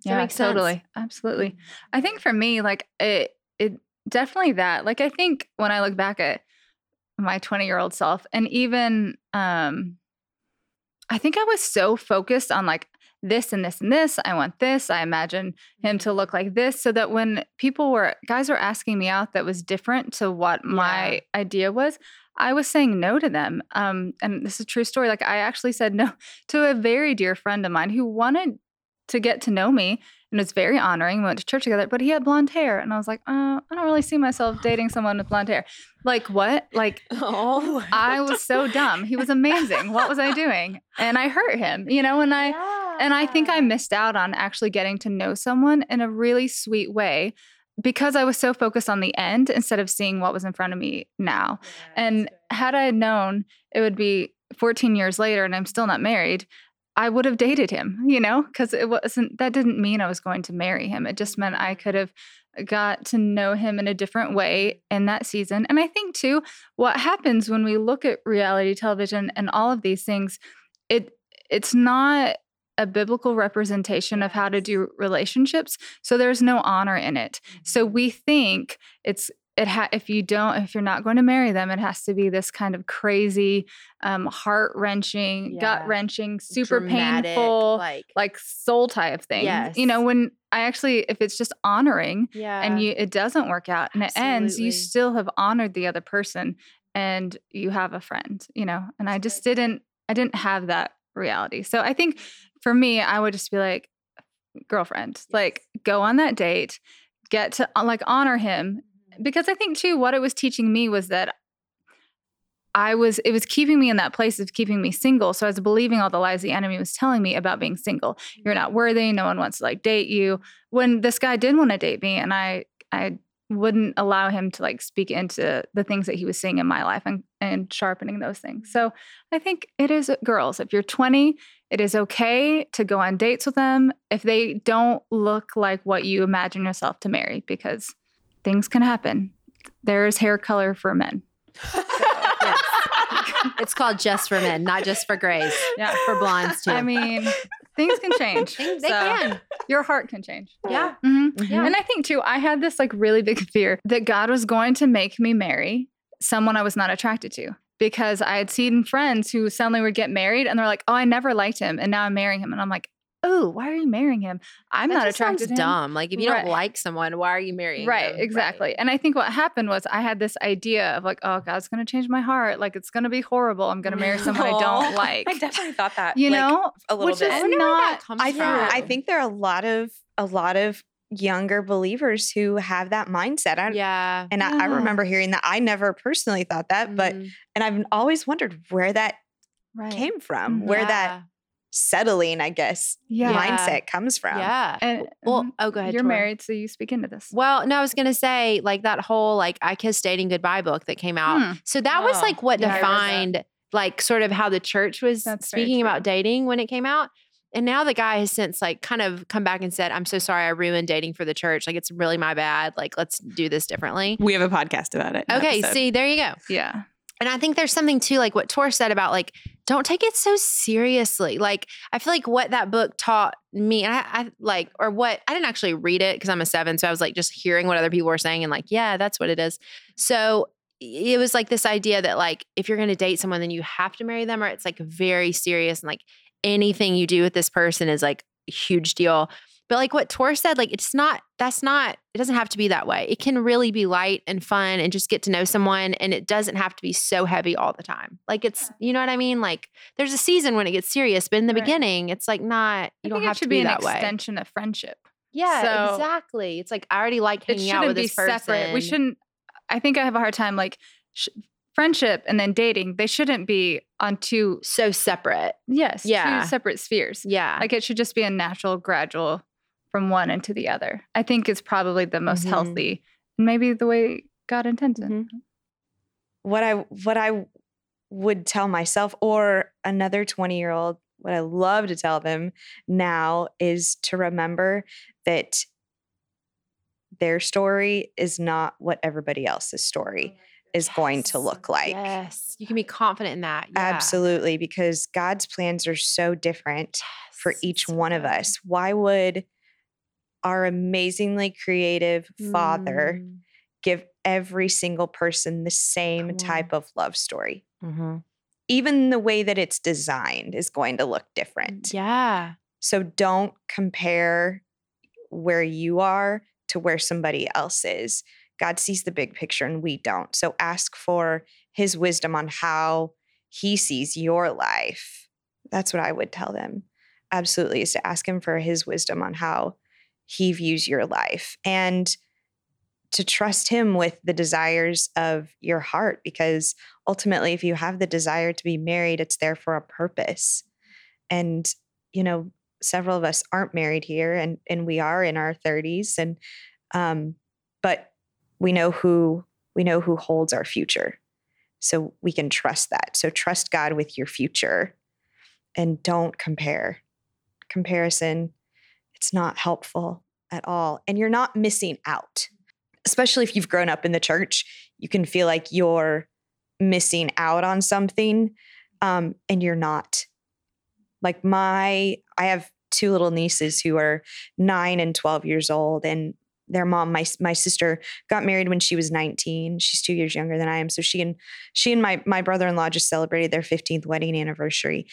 yeah, make sense? totally, absolutely. I think for me, like it, it definitely that. Like I think when I look back at my 20 year old self, and even um, I think I was so focused on like this and this and this. I want this. I imagine him to look like this, so that when people were guys were asking me out that was different to what my idea was, I was saying no to them. Um, and this is a true story. Like I actually said no to a very dear friend of mine who wanted to get to know me and it was very honoring. We went to church together, but he had blonde hair, and I was like, uh, I don't really see myself dating someone with blonde hair. Like what? Like oh, I was so dumb. He was amazing. What was I doing? And I hurt him, you know. And I and I think I missed out on actually getting to know someone in a really sweet way because I was so focused on the end instead of seeing what was in front of me now. And had I known it would be 14 years later and I'm still not married, I would have dated him, you know, because it wasn't, that didn't mean I was going to marry him. It just meant I could have got to know him in a different way in that season. And I think, too, what happens when we look at reality television and all of these things, it it's not a biblical representation of how to do relationships so there's no honor in it so mm-hmm. we think it's it ha- if you don't if you're not going to marry them it has to be this kind of crazy um heart wrenching Yeah. gut wrenching super Dramatic, painful like like soul tie of thing. You know, when I actually, if it's just honoring Yeah. and you it doesn't work out and it ends, you still have honored the other person and you have a friend, you know. And I just didn't I didn't have that reality. So I think for me, I would just be like, girlfriend, like go on that date, get to uh, like honor him. Because I think too, what it was teaching me was that I was, it was keeping me in that place of keeping me single. So I was believing all the lies the enemy was telling me about being single. You're not mm-hmm. worthy. No one wants to like date you. When this guy did want to date me and I, I wouldn't allow him to like speak into the things that he was seeing in my life and, and sharpening those things. So mm-hmm. I think it is girls, if you're 20, it is okay to go on dates with them if they don't look like what you imagine yourself to marry because things can happen. There is hair color for men. Yes. it's called just for men, not just for grays. Yeah. For blondes too. I mean, things can change. they, they So, can. Your heart can change. Yeah. Mhm. Yeah. And I think too, I had this like really big fear that God was going to make me marry someone I was not attracted to because I had seen friends who suddenly would get married and they're like, oh, I never liked him. And now I'm marrying him. And I'm like, oh, why are you marrying him? I'm That not just attracted sounds to him. dumb. Like if you Right. don't like someone, why are you marrying Right, them? exactly. And I think what happened was I had this idea of like, oh, God's going to change my heart. Like it's going to be horrible. I'm going to marry someone I don't like. I definitely thought that. you like, know, a little which bit. is I wonder where that not. comes I from. think I think there are a lot of a lot of younger believers who have that mindset. I, Yeah. And I, I remember hearing that. I never personally thought that, but Mhm. and I've always wondered where that Right. came from, where Yeah. that settling, I guess, Yeah. mindset comes from. Yeah. And Well, mhm. oh, go ahead. You're Tori. married, so you speak into this. Well, no, I was gonna say like that whole like I kissed dating goodbye book that came out. Hmm. So that was Oh, like what yeah, I read that. defined like sort of how the church was That's speaking about dating when it came out. And now the guy has since like kind of come back and said, I'm so sorry I ruined dating for the church. Like it's really my bad. Like let's do this differently. We have a podcast about it. Okay, episode. see, there you go. Yeah. And I think there's something too, like what Tor said about like, don't take it so seriously. Like, I feel like what that book taught me, I, I like, or what I didn't actually read it because I'm a seven. So I was like just hearing what other people were saying and like, yeah, that's what it is. So it was like this idea that like, if you're going to date someone, then you have to marry them, or it's like very serious and like anything you do with this person is like a huge deal. But like what Tor said, like it's not, that's not, it doesn't have to be that way. It can really be light and fun and just get to know someone. And it doesn't have to be so heavy all the time. Like it's, you know what I mean? Like there's a season when it gets serious, but in the Right. beginning, it's like not, I you don't think have it should to be, be, an that way. extension of friendship. Yeah, So- exactly. It's like I already like It hanging out with be this person. separate. We shouldn't. I think I have a hard time like sh- friendship and then dating. They shouldn't be on two. so separate. Yes. Yeah. Two separate spheres. Yeah. Like it should just be a natural, gradual from one into the other. I think is probably the most Mhm. healthy, and maybe the way God intends it. Mhm. What I what I would tell myself or another 20 year old, what I love to tell them now is to remember that their story is not what everybody else's story is going to look like. Yes. You can be confident in that. Yeah. Absolutely, because God's plans are so different for each so one of us. Why would our amazingly creative Father Mm. give every single person the same Come type of love story? Mhm. Even the way that it's designed is going to look different. Yeah. So don't compare where you are to where somebody else is. God sees the big picture and we don't. So ask for his wisdom on how he sees your life. That's what I would tell them. Absolutely, is to ask him for his wisdom on how he views your life and to trust him with the desires of your heart because ultimately if you have the desire to be married it's there for a purpose. And you know several of us aren't married here and and we are in our 30s and um but we know who we know who holds our future. So we can trust that. So trust god with your future and don't compare. Comparison it's not helpful at all and you're not missing out. Especially if you've grown up in the church you can feel like you're missing out on something um, and you're not. Like my i have two little nieces who are 9 and 12 years old and their mom my my sister got married when she was 19 she's 2 years younger than i am so she and she and my my brother-in-law just celebrated their 15th wedding anniversary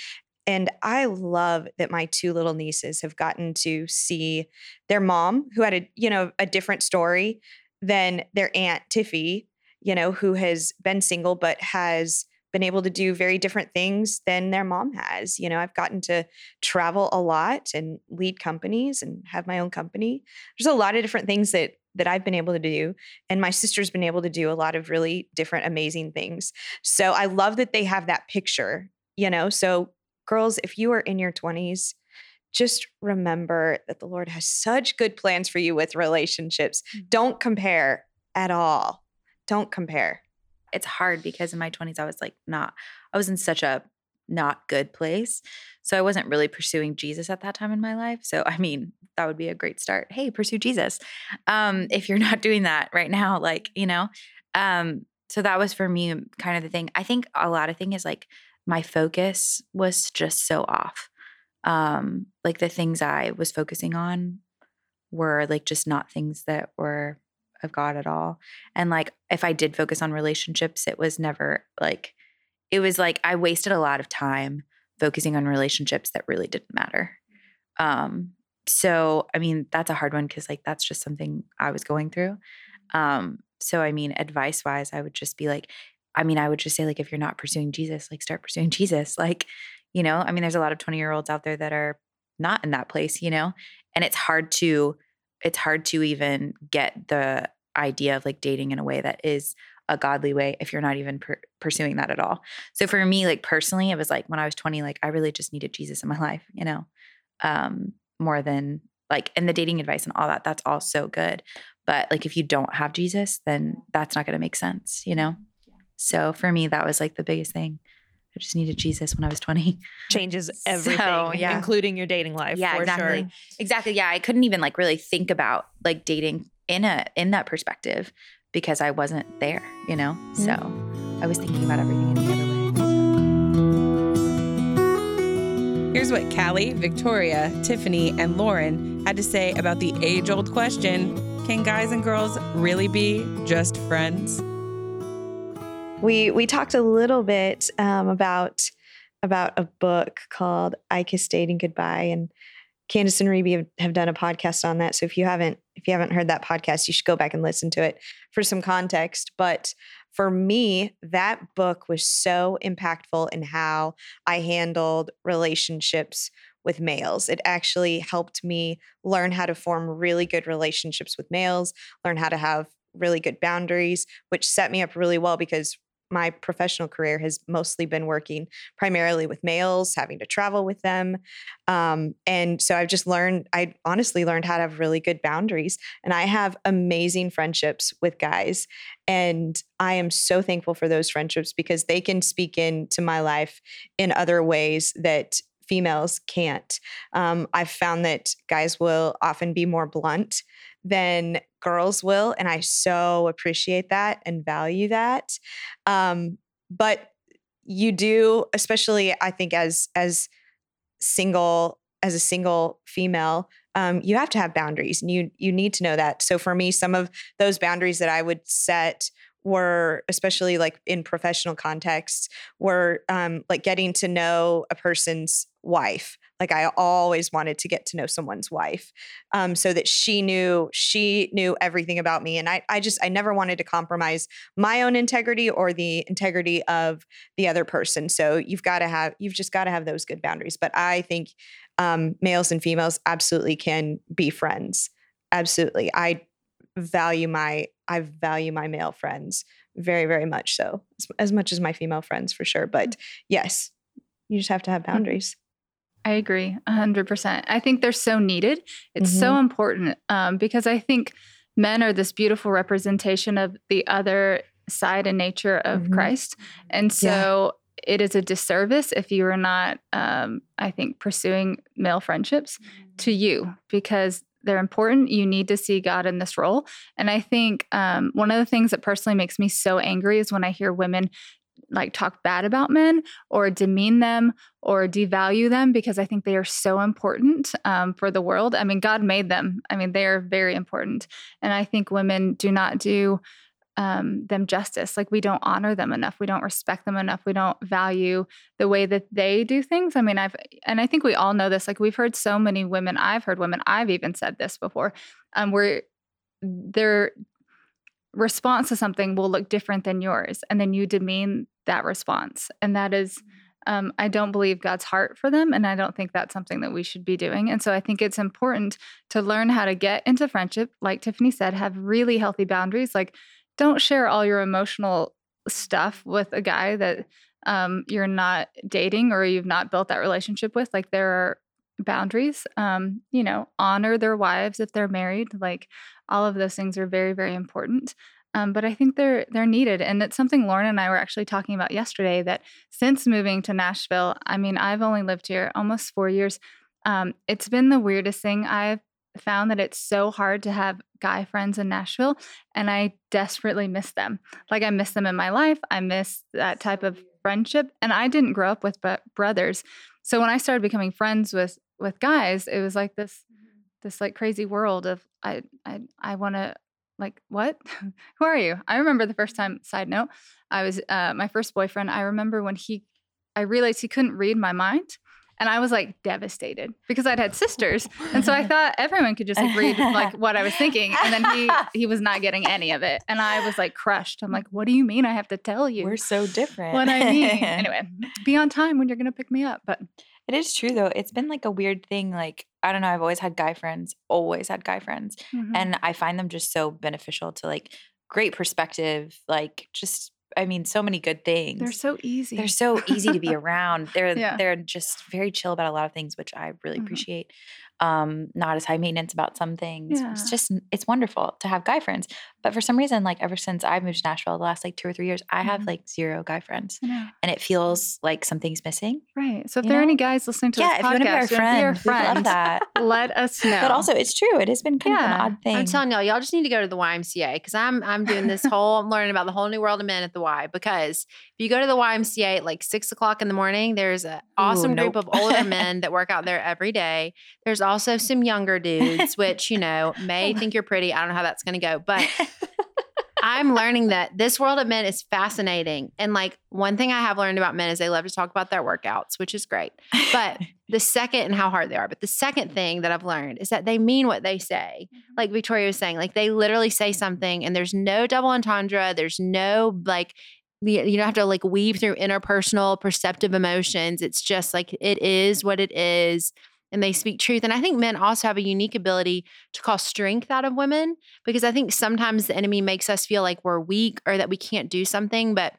And I love that my two little nieces have gotten to see their mom, who had a, you know, a different story than their aunt Tiffy, you know, who has been single but has been able to do very different things than their mom has. You know, I've gotten to travel a lot and lead companies and have my own company. There's a lot of different things that that I've been able to do and my sister's been able to do a lot of really different amazing things. So I love that they have that picture, you know. So girls, if you are in your 20s, just remember that the Lord has such good plans for you with relationships. Don't compare at all. Don't compare. it's hard because in my 20s I was like not I was in such a not good place. So I wasn't really pursuing Jesus at that time in my life. So I mean, that would be a great start. Hey, pursue Jesus. Um if you're not doing that right now like, you know. Um so that was for me kind of the thing. I think a lot of thing is like my focus was just so off. Um like the things I was focusing on were like just not things that were of God at all. And like if I did focus on relationships, it was never like it was like I wasted a lot of time focusing on relationships that really didn't matter. Um so I mean that's a hard one cuz like that's just something I was going through. Um so I mean advice wise I would just be like I mean I would just say like if you're not pursuing Jesus, like start pursuing Jesus. Like, you know, I mean there's a lot of 20-year-olds out there that are not in that place, you know? And it's hard to it's hard to even get the idea of like dating in a way that is a godly way if you're not even per- pursuing that at all. So for me, like personally, it was like when I was 20, like I really just needed Jesus in my life, you know, um, more than like, and the dating advice and all that, that's all so good. But like if you don't have Jesus, then that's not going to make sense, you know? So for me, that was like the biggest thing. I just needed Jesus when I was 20. Changes So, everything, yeah. including your dating life. yeah, for exactly. Sure. Exactly. Yeah. I couldn't even like really think about like dating in a in that perspective because I wasn't there, you know? So mm. I was thinking about everything in the other way. Here's what Callie, Victoria, Tiffany, and Lauren had to say about the age old question Can guys and girls really be just friends? We we talked a little bit um, about about a book called I Kissed Dating Goodbye, and Candace and Reby have, have done a podcast on that. So if you haven't if you haven't heard that podcast, you should go back and listen to it for some context. But for me, that book was so impactful in how I handled relationships with males. It actually helped me learn how to form really good relationships with males, learn how to have really good boundaries, which set me up really well because my professional career has mostly been working primarily with males, having to travel with them. Um, and so I've just learned, I honestly learned how to have really good boundaries. And I have amazing friendships with guys. And I am so thankful for those friendships because they can speak into my life in other ways that females can't. Um, I've found that guys will often be more blunt than girls will. And I so appreciate that and value that. Um, but you do, especially I think as as single, as a single female, um, you have to have boundaries and you you need to know that. So for me, some of those boundaries that I would set were especially like in professional contexts were um, like getting to know a person's wife. Like i always wanted to get to know someone's wife um, so that she knew she knew everything about me and I, I just i never wanted to compromise my own integrity or the integrity of the other person. So you've got to have you've just got to have those good boundaries but i think um, males and females absolutely can be friends. Absolutely. I value my I value my male friends very very much so as, much as my female friends for sure but yes you just have to have boundaries I agree 100%. I think they're so needed. It's so important um, because I think men are this beautiful representation of the other side and nature of Mhm. Christ. And so it is a disservice if you are not, um, I think, pursuing male friendships to you because they're important. You need to see God in this role. And I think um, one of the things that personally makes me so angry is when I hear women like talk bad about men or demean them or devalue them because I think they are so important um, for the world. I mean, God made them. I mean, they are very important. And I think women do not do um, them justice. Like we don't honor them enough. We don't respect them enough. We don't value the way that they do things. I mean, I've and I think we all know this. Like we've heard so many women. I've heard women. I've even said this before. Um, where their response to something will look different than yours, and then you demean that response, and that is. Um, I don't believe God's heart for them, and I don't think that's something that we should be doing. And so I think it's important to learn how to get into friendship, like Tiffany said, have really healthy boundaries. Like don't share all your emotional stuff with a guy that um, you're not dating or you've not built that relationship with. Like there are boundaries. Um, you know, honor their wives if they're married. Like all of those things are very, very important. Um, but I think they're they're needed, and it's something Lauren and I were actually talking about yesterday. That since moving to Nashville, I mean, I've only lived here almost four years. Um, it's been the weirdest thing. I've found that it's so hard to have guy friends in Nashville and I desperately miss them. Like I miss them in my life. I miss that type of friendship and I didn't grow up with brothers. So when I started becoming friends with with guys, it was like this this like crazy world of I I I want to like what? Who are you? I remember the first time side note, I was uh my first boyfriend. I remember when he I realized he couldn't read my mind and I was like devastated because I'd had sisters. And so I thought everyone could just like read like what I was thinking. And then he he was not getting any of it. And I was like crushed. I'm like, what do you mean I have to tell you? We're so different. What I mean. anyway, be on time when you're gonna pick me up. But it is true though. It's been like a weird thing. Like, I don't know, I've always had guy friends, always had guy friends. Mm-hmm. And I find them just so beneficial to like great perspective, like just I mean, so many good things. They're so easy. They're so easy to be around. They're yeah. they're just very chill about a lot of things, which I really mm-hmm. appreciate um, not as high maintenance about some things. Yeah. It's just it's wonderful to have guy friends. But for some reason, like ever since I've moved to Nashville the last like two or three years, I mm-hmm. have like zero guy friends. And it feels like something's missing. Right. So if there know? are any guys listening to yeah, this podcast, if you want to be our friend, our friend love that. let us know. But also it's true. It has been kind yeah. of an odd thing. I'm telling y'all, y'all just need to go to the YMCA because I'm I'm doing this whole I'm learning about the whole new world of men at the Y because if you go to the YMCA at like six o'clock in the morning, there's an awesome Ooh, nope. group of older men that work out there every day. There's also some younger dudes, which, you know, may think you're pretty. I don't know how that's going to go, but I'm learning that this world of men is fascinating. And like one thing I have learned about men is they love to talk about their workouts, which is great. But the second and how hard they are. But the second thing that I've learned is that they mean what they say. Mm-hmm. Like Victoria was saying, like they literally say something and there's no double entendre. There's no like you don't have to like weave through interpersonal perceptive emotions. It's just like it is what it is and they speak truth. And I think men also have a unique ability to call strength out of women because I think sometimes the enemy makes us feel like we're weak or that we can't do something. But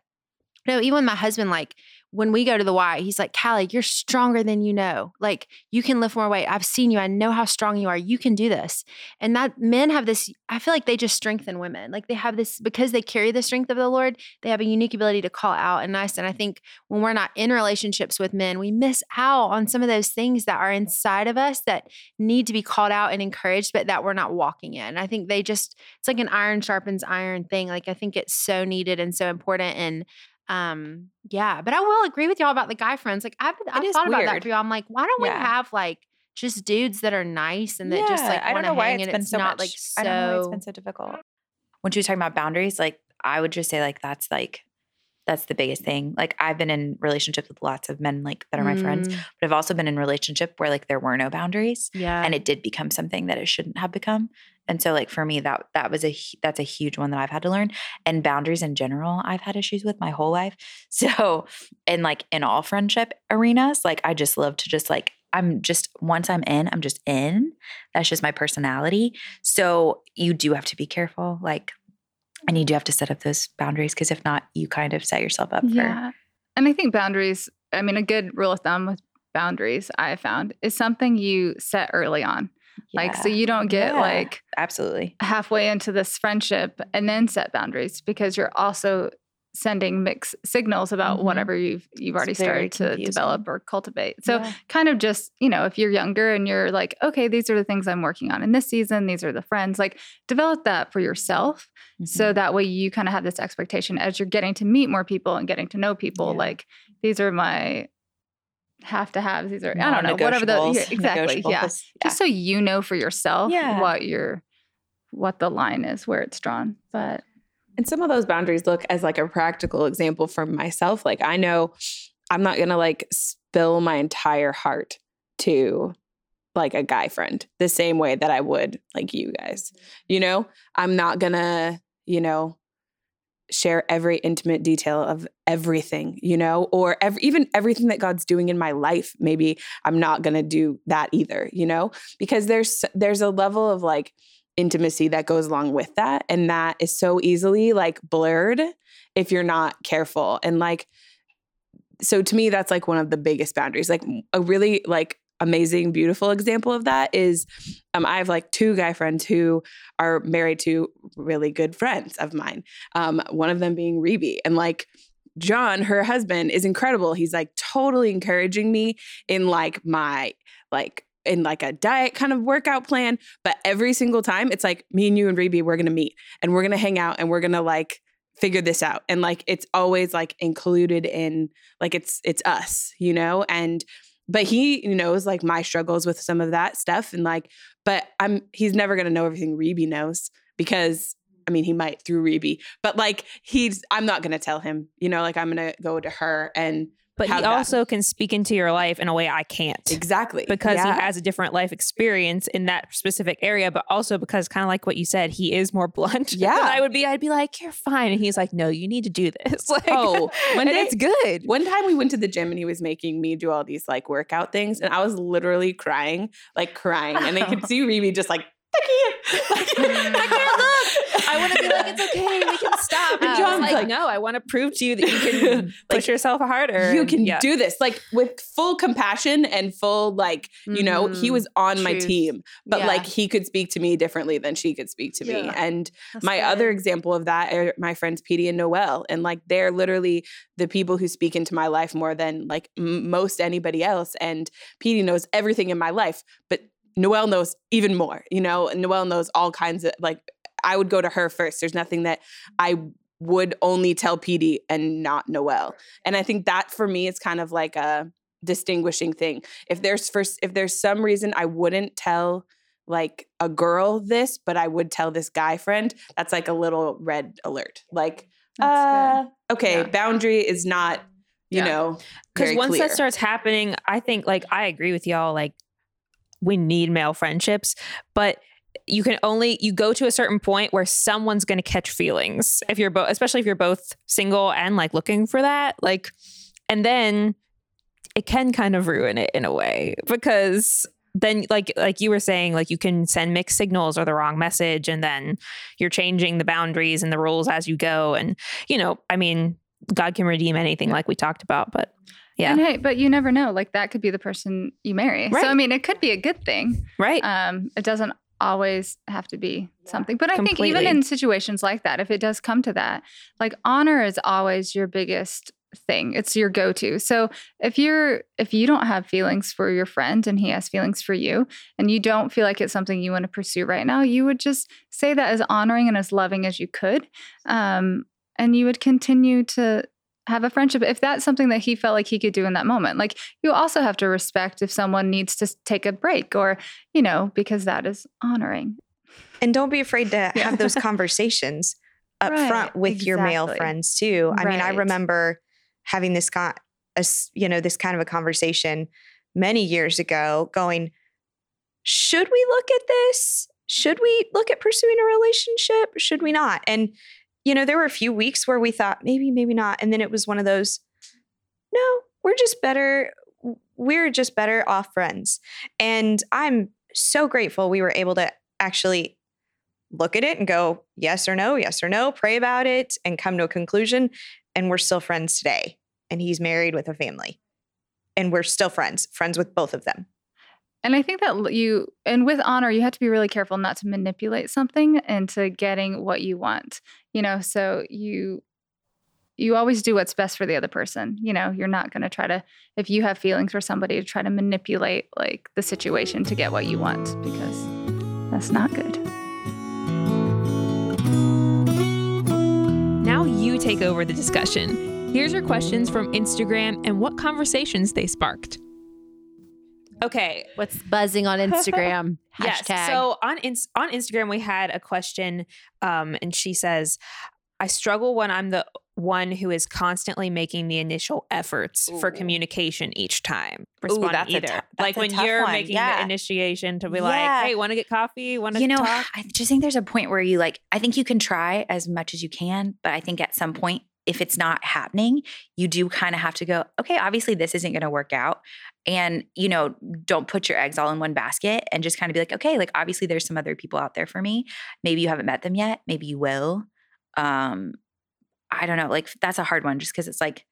no, even my husband, like when we go to the Y, he's like, Callie, you're stronger than you know. Like you can lift more weight. I've seen you. I know how strong you are. You can do this. And that men have this, I feel like they just strengthen women. Like they have this, because they carry the strength of the Lord, they have a unique ability to call out and nice. And I think when we're not in relationships with men, we miss out on some of those things that are inside of us that need to be called out and encouraged, but that we're not walking in. I think they just, it's like an iron sharpens iron thing. Like I think it's so needed and so important. And um, yeah, but I will agree with y'all about the guy friends. Like I've, I've thought weird. about that for you. I'm like, why don't yeah. we have like just dudes that are nice and that yeah, just like I don't know why it's been it's so not much, like so. I don't know why it's been so difficult. When she was talking about boundaries, like I would just say like that's like that's the biggest thing. Like I've been in relationships with lots of men like that are my mm. friends, but I've also been in relationship where like there were no boundaries. Yeah. And it did become something that it shouldn't have become. And so like for me that that was a that's a huge one that I've had to learn. And boundaries in general, I've had issues with my whole life. So and like in all friendship arenas, like I just love to just like I'm just once I'm in, I'm just in. That's just my personality. So you do have to be careful. Like and you do have to set up those boundaries because if not, you kind of set yourself up for. Yeah. And I think boundaries, I mean, a good rule of thumb with boundaries I found is something you set early on. Yeah. Like, so you don't get yeah, like absolutely halfway into this friendship and then set boundaries because you're also sending mixed signals about mm-hmm. whatever you've you've already started to develop or cultivate. So yeah. kind of just, you know, if you're younger and you're like, okay, these are the things I'm working on in this season, these are the friends, like develop that for yourself. Mm-hmm. So that way you kind of have this expectation as you're getting to meet more people and getting to know people, yeah. like these are my have to have these are I don't know whatever the yeah, exactly yeah. yeah. just so you know for yourself yeah. what your what the line is where it's drawn but And some of those boundaries look as like a practical example for myself. Like I know I'm not going to like spill my entire heart to like a guy friend the same way that I would like you guys. You know, I'm not going to, you know, share every intimate detail of everything, you know, or even everything that God's doing in my life. Maybe I'm not going to do that either, you know, because there's there's a level of like intimacy that goes along with that and that is so easily like blurred if you're not careful. And like so to me that's like one of the biggest boundaries. Like a really like amazing beautiful example of that is um, i have like two guy friends who are married to really good friends of mine um, one of them being reby and like john her husband is incredible. He's like totally encouraging me in like my like in like a diet kind of workout plan. But every single time it's like me and you and reby we're gonna meet and we're gonna hang out and we're gonna like figure this out. And like it's always like included in like it's it's us you know? And but he knows like my struggles with some of that stuff and like but i'm he's never going to know everything reby knows because i mean he might through reby but like he's i'm not going to tell him you know like i'm going to go to her and But he have that. also can speak into your life in a way I can't. exactly Because Yeah. he has a different life experience in that specific area, but also because kind of like what you said, he is more blunt Yeah. than I would be. I'd be like, "You're fine," and he's like, "No, you need to do this." Like, Oh, day- it's good. One time we went to the gym and he was making me do all these like workout things, and I was literally crying, like crying, and they could see Reby just like, I can't, like, I can't look. I want to be like, "It's okay, we can stop." And Oh. John's Like- like, "No, I want to prove to you that you can push yourself harder. you can yeah. do this like with full compassion and full like you know he Mhm. was on my team but Yeah. like he could speak to me differently than she could speak to me and That's my good. other example of that are my friends Petey and Noel and like they're literally the people who speak into my life more than like m- most anybody else and Petey knows everything in my life but Noel knows even more you know and Noel knows all kinds of like I would go to her first there's nothing that I would only tell Petey and not Noel and I think that for me is kind of like a distinguishing thing. If there's first if there's some reason I wouldn't tell like a girl this, but I would tell this guy friend, that's like a little red alert. Like, uh, okay, Yeah. boundary is not, you Yeah. know, because once clear. that starts happening i think like i agree with y'all like we need male friendships but you can only you go to a certain point where someone's going to catch feelings if you're both especially if you're both single and like looking for that like and then it can kind of ruin it in a way because then like like you were saying like you can send mixed signals or the wrong message and then you're changing the boundaries and the rules as you go and you know i mean god can redeem anything like we talked about but yeah And hey, but you never know. Like that could be the person you marry. Right. So I mean, it could be a good thing. right Um, it doesn't always have to be something. But I think even in situations like that, if it does come to that, like honor is always your biggest thing. It's your go-to. So if you're if you don't have feelings for your friend and he has feelings for you and you don't feel like it's something you want to pursue right now, you would just say that as honoring and as loving as you could. Um, and you would continue to have a friendship if that's something that he felt like he could do in that moment. Like you also have to respect if someone needs to take a break or, you know, because that is honoring. And don't be afraid to Yeah. have those conversations up Right, front with your male friends too. I mean, I remember having this con- a you know, this kind of a conversation many years ago going, should we look at this? Should we look at pursuing a relationship? Should we not? And you know, there were a few weeks where we thought maybe, maybe not. And then it was one of those, no, we're just better. We're just better off friends. And I'm so grateful we were able to actually look at it and go, yes or no, yes or no, pray about it and come to a conclusion. And we're still friends today. And he's married with a family. And we're still friends, friends with both of them. And I think that you, and with honor, you have to be really careful not to manipulate something into getting what you want. You know, so you, you always do what's best for the other person. You know, you're not going to try to, if you have feelings for somebody, to try to manipulate like the situation to get what you want because that's not good. Now you take over the discussion. Here's your questions from Instagram and what conversations they sparked. Okay. What's buzzing on Instagram? Yes. So on ins- on Instagram we had a question um and she says I struggle when I'm the one who is constantly making the initial efforts for communication each time. Responding that's a either. tou- like that's a when you're one. making Yeah. the initiation to be Yeah. like, "Hey, want to get coffee? Want to you know, talk?" I just think there's a point where you like, I think you can try as much as you can, but I think at some point, if it's not happening, you do kind of have to go, okay, obviously this isn't going to work out. And, you know, don't put your eggs all in one basket and just kind of be like, okay, like obviously there's some other people out there for me. Maybe you haven't met them yet. Maybe you will. Um, I don't know. Like that's a hard one just because it's like,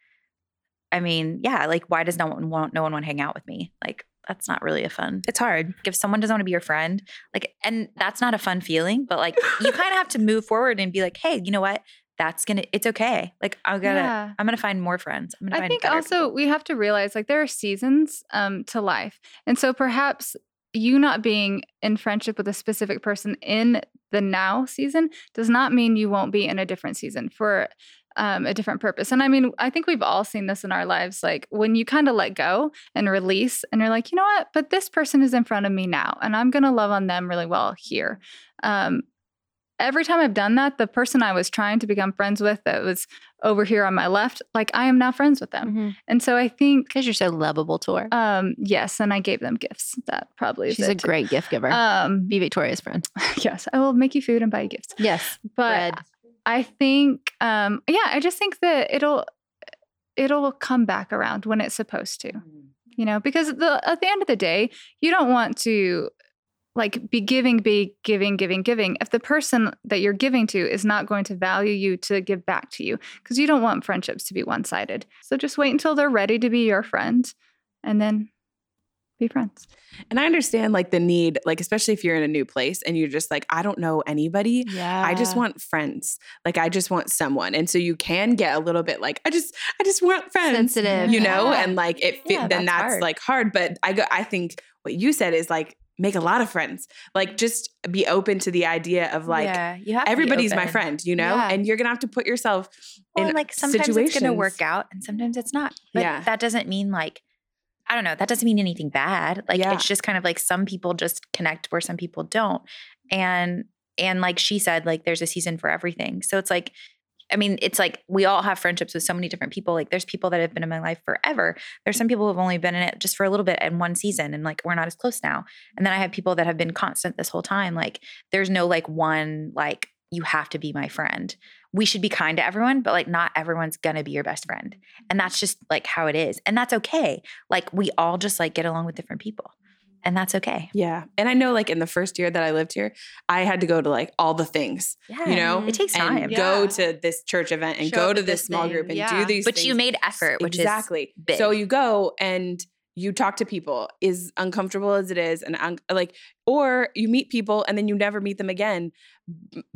I mean, yeah, like why does no one want no one want to hang out with me? Like that's not really a fun it's hard. if someone doesn't want to be your friend, like, and that's not a fun feeling, but like, you kind of have to move forward and be like, hey, you know what? That's gonna, it's okay. Like, I'm gonna, Yeah. I'm gonna find more friends. I'm gonna I find think also people. we have to realize like there are seasons um, to life. And so perhaps you not being in friendship with a specific person in the now season does not mean you won't be in a different season for um, a different purpose. And I mean, I think we've all seen this in our lives. Like when you kind of let go and release, and you're like, you know what? But this person is in front of me now, and I'm going to love on them really well here. Um, every time I've done that, the person I was trying to become friends with that was over here on my left, like I am now friends with them. And so I think, Because you're so lovable to her. um, yes, and I gave them gifts. That probably is She's a too. great gift giver. Um, Be Victoria's friend. yes, I will make you food and buy you gifts. Yes. But Bread. I think, um, yeah, I just think that it'll it'll come back around when it's supposed to, you know, because the at the end of the day, you don't want to like be giving, be giving, giving, giving. If the person that you're giving to is not going to value you to give back to you, because you don't want friendships to be one sided. So just wait until they're ready to be your friend, and then be friends. And I understand like the need, like especially if you're in a new place and you're just like, I don't know anybody. Yeah. I just want friends. Like I just want someone. And so you can get a little bit like, I just, I just want friends. sensitive. You know, Yeah. and like it, fe- Yeah, then that's that's, hard. like hard. But I go, I think what you said is like make a lot of friends. Like just be open to the idea of like yeah, everybody's my friend, you know, Yeah. and you're gonna have to put yourself Well, in like sometimes it's gonna work out and sometimes it's not. But Yeah. that doesn't mean like I don't know, that doesn't mean anything bad. Like Yeah. it's just kind of like some people just connect where some people don't. And and like she said, like there's a season for everything. So it's like I mean, it's like we all have friendships with so many different people. Like there's people that have been in my life forever. There's some people who have only been in it just for a little bit in one season and like we're not as close now. And then I have people that have been constant this whole time. Like there's no like one like you have to be my friend. We should be kind to everyone, but like not everyone's gonna be your best friend. And that's just like how it is. And that's okay. Like we all just like get along with different people. And that's okay. Yeah. And I know like in the first year that I lived here, I had to go to like all the things, Yeah. you know, it takes and time. go to this church event and Show go to this this small thing. group and Yeah. do these things. But you made effort, which exactly. is So you go and you talk to people, is uncomfortable as it is, and un- like, or you meet people and then you never meet them again.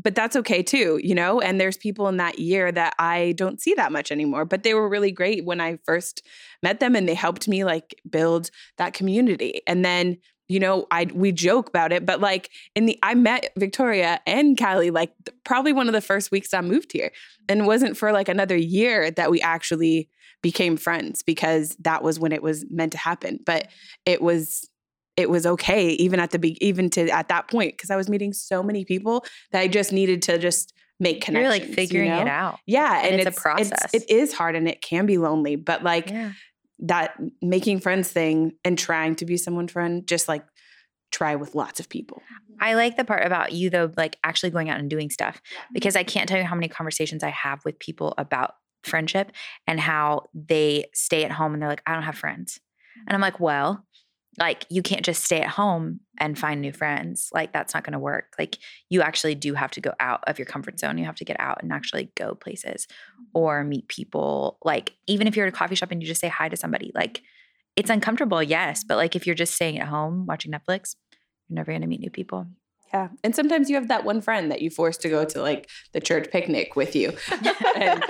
But that's okay too, you know. And there's people in that year that I don't see that much anymore, but they were really great when I first met them, and they helped me like build that community. And then you know, I we joke about it, but like in the I met Victoria and Callie like th- probably one of the first weeks I moved here, and it wasn't for like another year that we actually became friends because that was when it was meant to happen. But it was it was okay even at the be- even to at that point because I was meeting so many people that I just needed to just make you're connections. like figuring you know? it out. Yeah, And and, it's a process. it is hard and it can be lonely, but like Yeah. that making friends thing and trying to be someone's friend, just like try with lots of people. I like the part about you though, like actually going out and doing stuff because I can't tell you how many conversations I have with people about friendship and how they stay at home and they're like, I don't have friends. And I'm mm-hmm. like, well, like you can't just stay at home and find new friends. Like that's not going to work. Like you actually do have to go out of your comfort zone. You have to get out and actually go places mm-hmm. or meet people. Like even if you're at a coffee shop and you just say hi to somebody, like it's uncomfortable, yes, but like if you're just staying at home watching Netflix, you're never going to meet new people. Yeah. And sometimes you have that one friend that you force to go to like the church picnic with you. and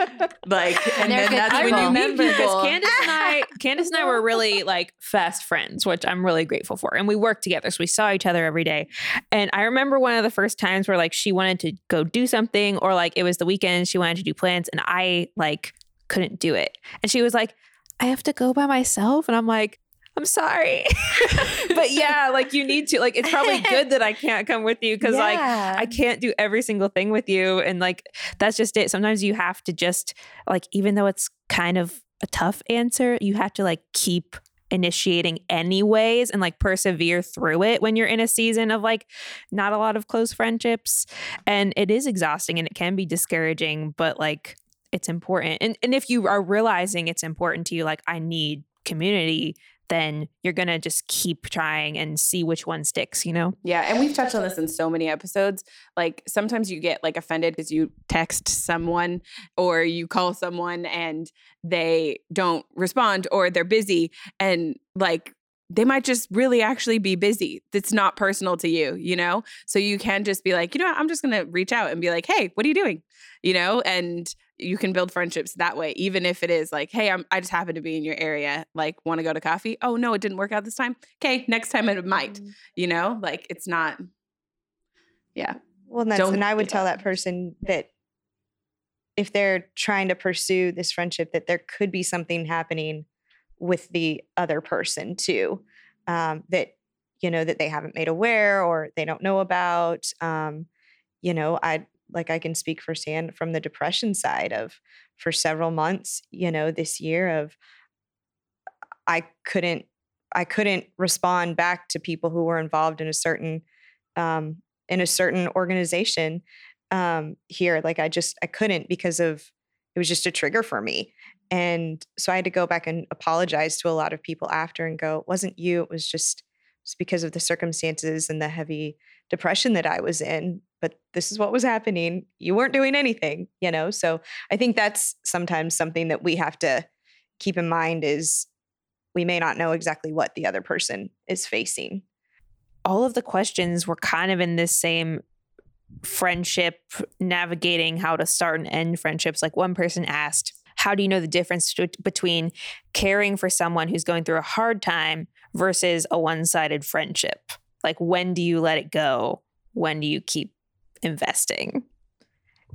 like and They're then that's I when you meet remember people. because Candace and I, Candace and I were really like fast friends, which I'm really grateful for. And we worked together, so we saw each other every day. And I remember one of the first times where like she wanted to go do something, or like it was the weekend, she wanted to do plans, and I like couldn't do it. And she was like, "I have to go by myself," and I'm like. I'm sorry. but yeah, like you need to like it's probably good that I can't come with you cuz like I can't do every single thing with you and like that's just it. Sometimes you have to just like even though it's kind of a tough answer, you have to like keep initiating anyways and like persevere through it when you're in a season of like not a lot of close friendships and it is exhausting and it can be discouraging but like it's important and and if you are realizing it's important to you like I need community then you're going to just keep trying and see which one sticks, you know? Yeah. And we've touched on this in so many episodes. Like sometimes you get like offended because you text someone or you call someone and they don't respond or they're busy. And like they might just really actually be busy. It's not personal to you, you know? So you can just be like, you know what? I'm just going to reach out and be like, hey, what are you doing? You know? And you can build friendships that way, even if it is like, hey, I'm, I just happen to be in your area. Like, want to go to coffee? Oh, no, it didn't work out this time. Okay, next time it might, mm. you know? Like, it's not, yeah. Well, and, that's, and I would tell that person that if they're trying to pursue this friendship, that there could be something happening with the other person too, um, that, you know, that they haven't made aware or they don't know about. Um, you know, I like I can speak firsthand from the depression side of for several months, you know, this year of I couldn't I couldn't respond back to people who were involved in a certain um, in a certain organization um, here. Like I just I couldn't because of it was just a trigger for me. And so I had to go back and apologize to a lot of people after and go, it wasn't you. It was just, because of the circumstances and the heavy depression that I was in but this is what was happening. You weren't doing anything, you know? So I think that's sometimes something that we have to keep in mind is we may not know exactly what the other person is facing. All of the questions were kind of in this same friendship, navigating how to start and end friendships. Like one person asked, How do you know the difference between caring for someone who's going through a hard time versus a one sided friendship? Like, when do you let it go? When do you keep investing.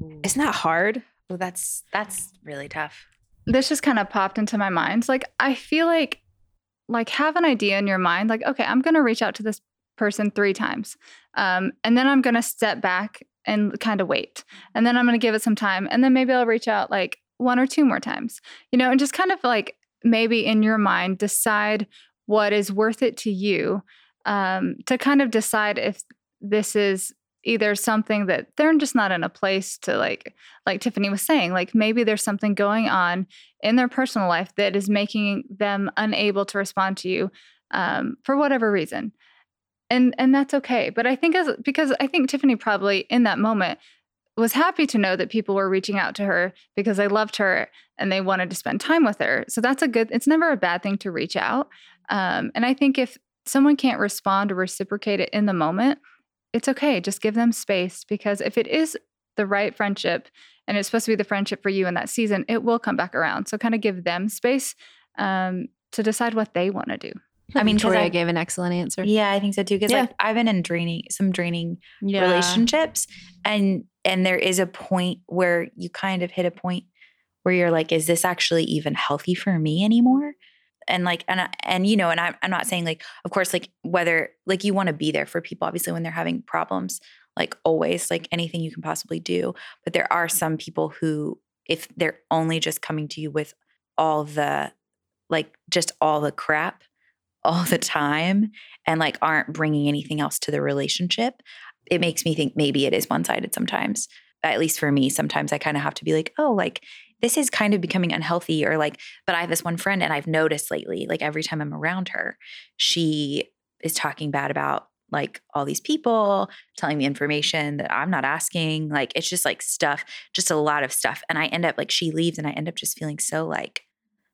Ooh. Isn't that hard? Well, that's that's really tough. This just kind of popped into my mind. Like I feel like like have an idea in your mind like okay, I'm going to reach out to this person 3 times. Um, and then I'm going to step back and kind of wait. And then I'm going to give it some time and then maybe I'll reach out like one or two more times. You know, and just kind of like maybe in your mind decide what is worth it to you um, to kind of decide if this is either something that they're just not in a place to like like Tiffany was saying like maybe there's something going on in their personal life that is making them unable to respond to you um, for whatever reason and and that's okay but I think as because I think Tiffany probably in that moment was happy to know that people were reaching out to her because they loved her and they wanted to spend time with her so that's a good it's never a bad thing to reach out um, and I think if someone can't respond or reciprocate it in the moment it's okay. Just give them space because if it is the right friendship and it's supposed to be the friendship for you in that season, it will come back around. So kind of give them space um, to decide what they want to do. I mean, Victoria I, gave an excellent answer. Yeah, I think so too. Because yeah. like I've been in draining some draining yeah. relationships, and and there is a point where you kind of hit a point where you're like, is this actually even healthy for me anymore? and like and and you know and I'm, I'm not saying like of course like whether like you want to be there for people obviously when they're having problems like always like anything you can possibly do but there are some people who if they're only just coming to you with all the like just all the crap all the time and like aren't bringing anything else to the relationship it makes me think maybe it is one-sided sometimes. At least for me sometimes i kind of have to be like oh like this is kind of becoming unhealthy or like but i have this one friend and i've noticed lately like every time i'm around her she is talking bad about like all these people telling me information that i'm not asking like it's just like stuff just a lot of stuff. And i end up like she leaves and i end up just feeling so like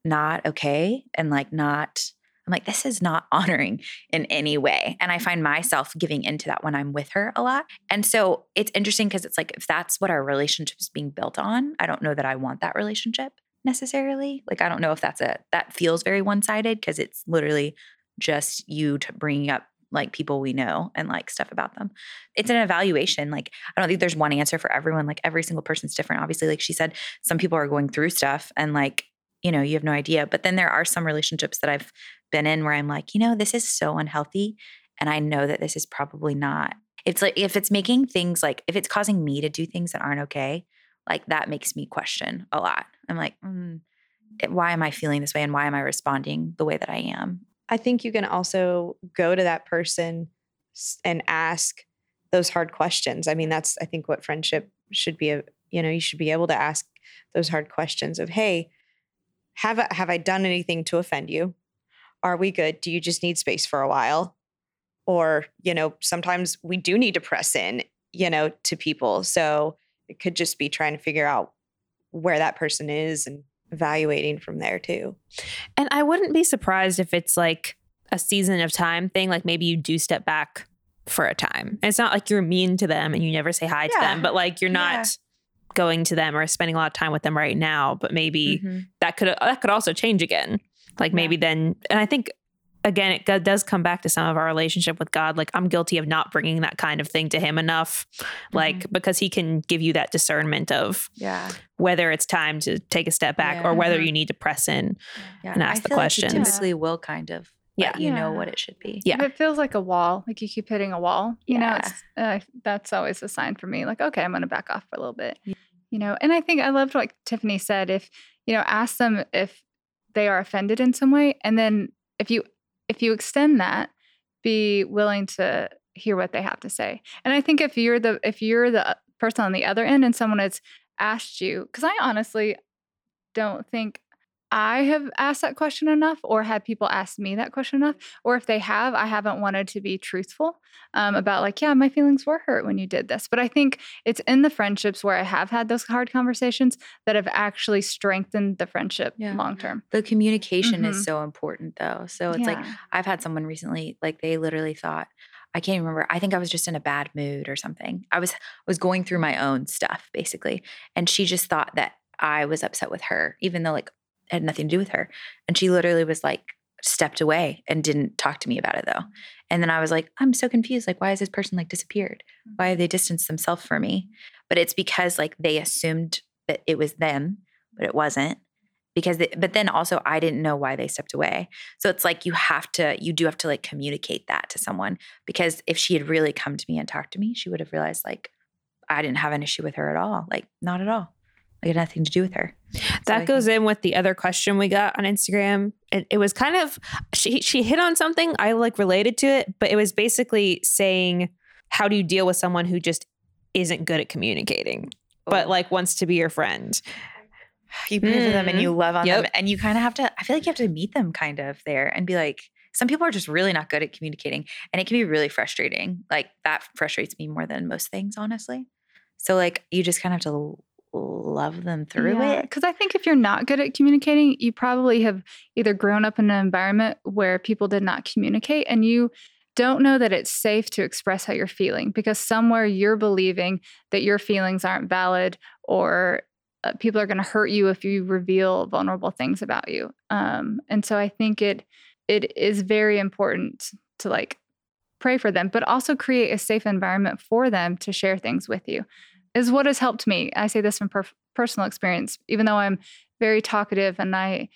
not okay and like not I'm like, this is not honoring in any way. And I mm. find myself giving into that when I'm with her a lot. And so it's interesting because it's like, if that's what our relationship is being built on, I don't know that I want that relationship necessarily. Like, I don't know if that's a, that feels very one sided because it's literally just you bringing up like people we know and like stuff about them. It's an evaluation. Like, I don't think there's one answer for everyone. Like, every single person's different. Obviously, like she said, some people are going through stuff and like you know, you have no idea. But then there are some relationships that I've been in where I'm like, you know, this is so unhealthy. And I know that this is probably not. It's like if it's making things like, if it's causing me to do things that aren't okay, like that makes me question a lot. I'm like, mm, why am I feeling this way? And why am I responding the way that I am? I think you can also go to that person and ask those hard questions. I mean, that's I think what friendship should be. You know, you should be able to ask those hard questions of, "Hey, have I, have I done anything to offend you? Are we good? Do you just need space for a while?" Or, you know, sometimes we do need to press in, you know, to people. So it could just be trying to figure out where that person is and evaluating from there too. And I wouldn't be surprised if it's like a season of time thing. Like maybe you do step back for a time. And it's not like you're mean to them and you never say hi to them, but like you're not Yeah. Going to them or spending a lot of time with them right now. But maybe Mhm. that could that could also change again. Like maybe then, and I think again it does come back to some of our relationship with God. Like I'm guilty of not bringing that kind of thing to Him enough, like because He can give you that discernment of Yeah. whether it's time to take a step back Yeah. or whether Mhm. you need to press in. Yeah. And ask the feel like questions. typically will kind of Yeah. let you know what it should be. Yeah. If it feels like a wall, like you keep hitting a wall, you know, Yeah. it's, uh, that's always a sign for me. Like, okay, I'm going to back off for a little bit. Yeah. You know, and I think I loved what Tiffany said. If you know, ask them if they are offended in some way, and then if you if you extend that, be willing to hear what they have to say. And I think if you're the if you're the person on the other end and someone has asked you, because I honestly don't think I have asked that question enough or had people ask me that question enough. Or if they have, I haven't wanted to be truthful um, about, like, yeah, my feelings were hurt when you did this. But I think it's in the friendships where I have had those hard conversations that have actually strengthened the friendship Yeah. long term. The communication Mhm. is so important though. So it's like I've had someone recently, like they literally thought, I can't remember. I think I was just in a bad mood or something. I was was going through my own stuff basically, and she just thought that I was upset with her, even though like had nothing to do with her. And she literally was like stepped away and didn't talk to me about it though. And then I was like, I'm so confused. Like, why has this person like disappeared? Mm. Why have they distanced themselves from me? But it's because like they assumed that it was them, but it wasn't because they, but then also I didn't know why they stepped away. So it's like you have to you do have to like communicate that to someone because if she had really come to me and talked to me, she would have realized like I didn't have an issue with her at all. Like not at all. It had nothing to do with her. So That goes think- in with the other question we got on Instagram. It, it was kind of she she hit on something I like related to it, but it was basically saying how do you deal with someone who just isn't good at communicating, but Oh. like wants to be your friend. you pray for them and you love on hmm. Yep. them and you kind of have to I feel like you have to meet them kind of there and be like some people are just really not good at communicating and it can be really frustrating. Like that frustrates me more than most things, honestly. So like you just kind of have to love them through it. Because I think if you're not good at communicating, you probably have either grown up in an environment where people did not communicate and you don't know that it's safe to express how you're feeling because somewhere you're believing that your feelings aren't valid or uh, people are going to hurt you if you reveal vulnerable things about you. Um, and so I think it it is very important to like pray for them, but also create a safe environment for them to share things with you. Is what has helped me. I say this from per- personal experience. Even though I'm very talkative and I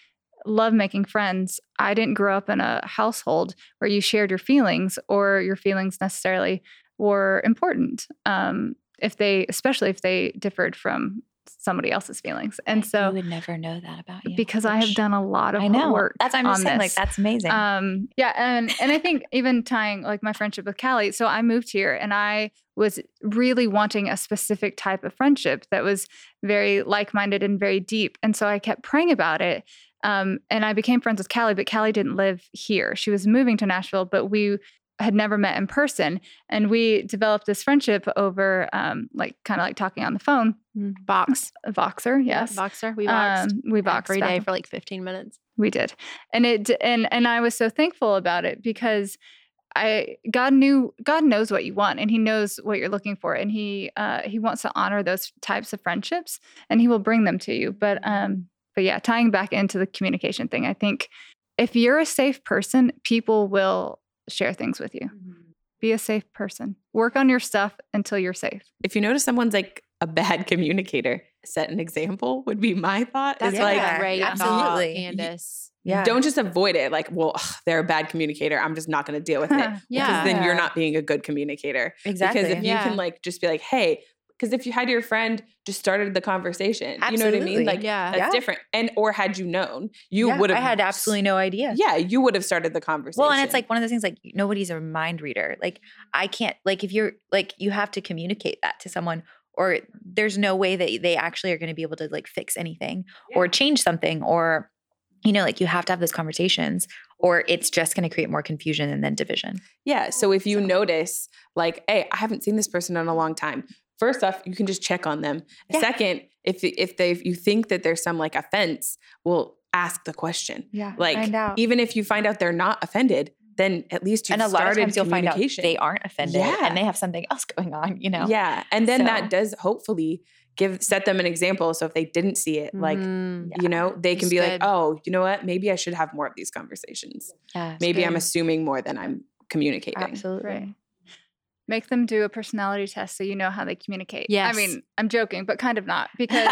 love making friends, I didn't grow up in a household where you shared your feelings or your feelings necessarily were important. Um, if they, especially if they differed from somebody else's feelings, and so you would never know that about you because I have done a lot of I know. work. That's I'm on saying, like this. that's amazing. Um, yeah, and and I think even tying like my friendship with Callie. So I moved here, and I was really wanting a specific type of friendship that was very like-minded and very deep. And so I kept praying about it. Um, and I became friends with Callie, but Callie didn't live here. She was moving to Nashville, but we had never met in person. And we developed this friendship over um, like kind of like talking on the phone. Box. a Voxer, yes. Voxer. We voxed Um, we voxed every back for like 15 minutes. we did. And it and and I was so thankful about it because I God knew God knows what you want and he knows what you're looking for and he uh he wants to honor those types of friendships and he will bring them to you. But um but yeah, tying back into the communication thing, I think if you're a safe person, people will share things with you. Mm-hmm. Be a safe person. Work on your stuff until you're safe. If you notice someone's like a bad communicator. Set an example would be my thought. That's It's yeah, like right, absolutely. thought, Candace. Yeah. don't just avoid it like, well, ugh, they're a bad communicator. I'm just not going to deal with it. Because Yeah. then you're not being a good communicator. exactly. Because if you can like just be like, hey, because if you had your friend just started the conversation, you know what I mean? Like Yeah. that's Yeah. different. And or had you known, you Yeah, would have I had absolutely no idea. Yeah, you would have started the conversation. Well, and it's like one of those things like nobody's a mind reader. Like I can't like if you're like you have to communicate that to someone or there's no way that they actually are going to be able to like fix anything or change something or you know like you have to have those conversations or it's just going to create more confusion and then division. Yeah. So if you notice, like, hey, I haven't seen this person in a long time. First off, you can just check on them. Yeah. Second, if if they if you think that there's some like offense, well, ask the question. Yeah. Like find out. even if you find out they're not offended, then at least you've and a lot of started times you'll find out communication. they aren't offended Yeah. and they have something else going on, you know. Yeah, and then So- that does hopefully give set them an example. So if they didn't see it, like Mhm. you know, they can That's be like, oh, you know what? Maybe I should have more of these conversations. Yeah. Maybe I'm assuming more than I'm communicating. Absolutely. Make them do a personality test so you know how they communicate. Yes. I mean, I'm joking, but kind of not because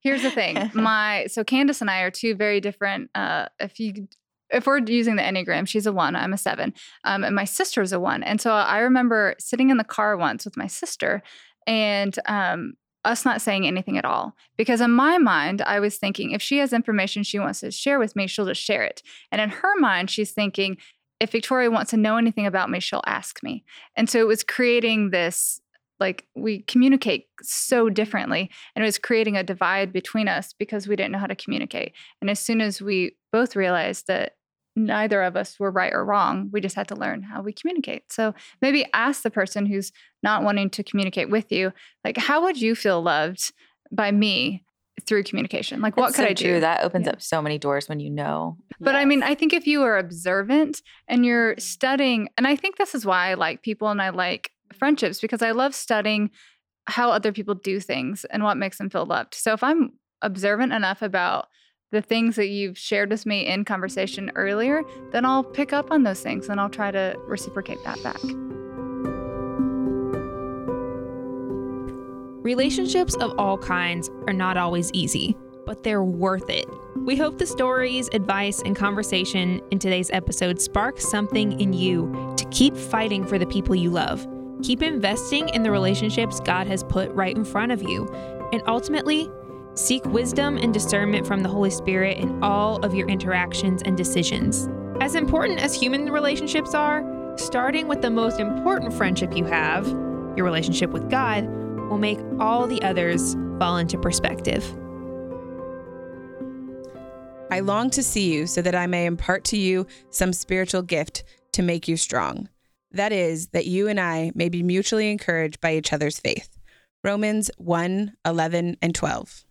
here's the thing. My so Candace and I are two very different. Uh, if you if we're using the Enneagram, she's a one, I'm a seven, um, and my sister's a one. And so I remember sitting in the car once with my sister, and um, us not saying anything at all because in my mind I was thinking if she has information she wants to share with me, she'll just share it. And in her mind, she's thinking if Victoria wants to know anything about me, she'll ask me. And so it was creating this like we communicate so differently and it was creating a divide between us because we didn't know how to communicate. And as soon as we both realized that neither of us were right or wrong, we just had to learn how we communicate. So maybe ask the person who's not wanting to communicate with you, like, how would you feel loved by me through communication? Like, what could so I do? true. That opens Yeah. up so many doors when you know. But I mean, I think if you are observant and you're studying, and I think this is why I like people and I like friendships because I love studying how other people do things and what makes them feel loved. So if I'm observant enough about the things that you've shared with me in conversation earlier, then I'll pick up on those things and I'll try to reciprocate that back. Relationships of all kinds are not always easy, but they're worth it. We hope the stories, advice, and conversation in today's episode spark something in you to keep fighting for the people you love. Keep investing in the relationships God has put right in front of you. And ultimately, seek wisdom and discernment from the Holy Spirit in all of your interactions and decisions. As important as human relationships are, starting with the most important friendship you have, your relationship with God, will make all the others fall into perspective. I long to see you so that I may impart to you some spiritual gift to make you strong. That is, that you and I may be mutually encouraged by each other's faith. Romans 1 11 and 12.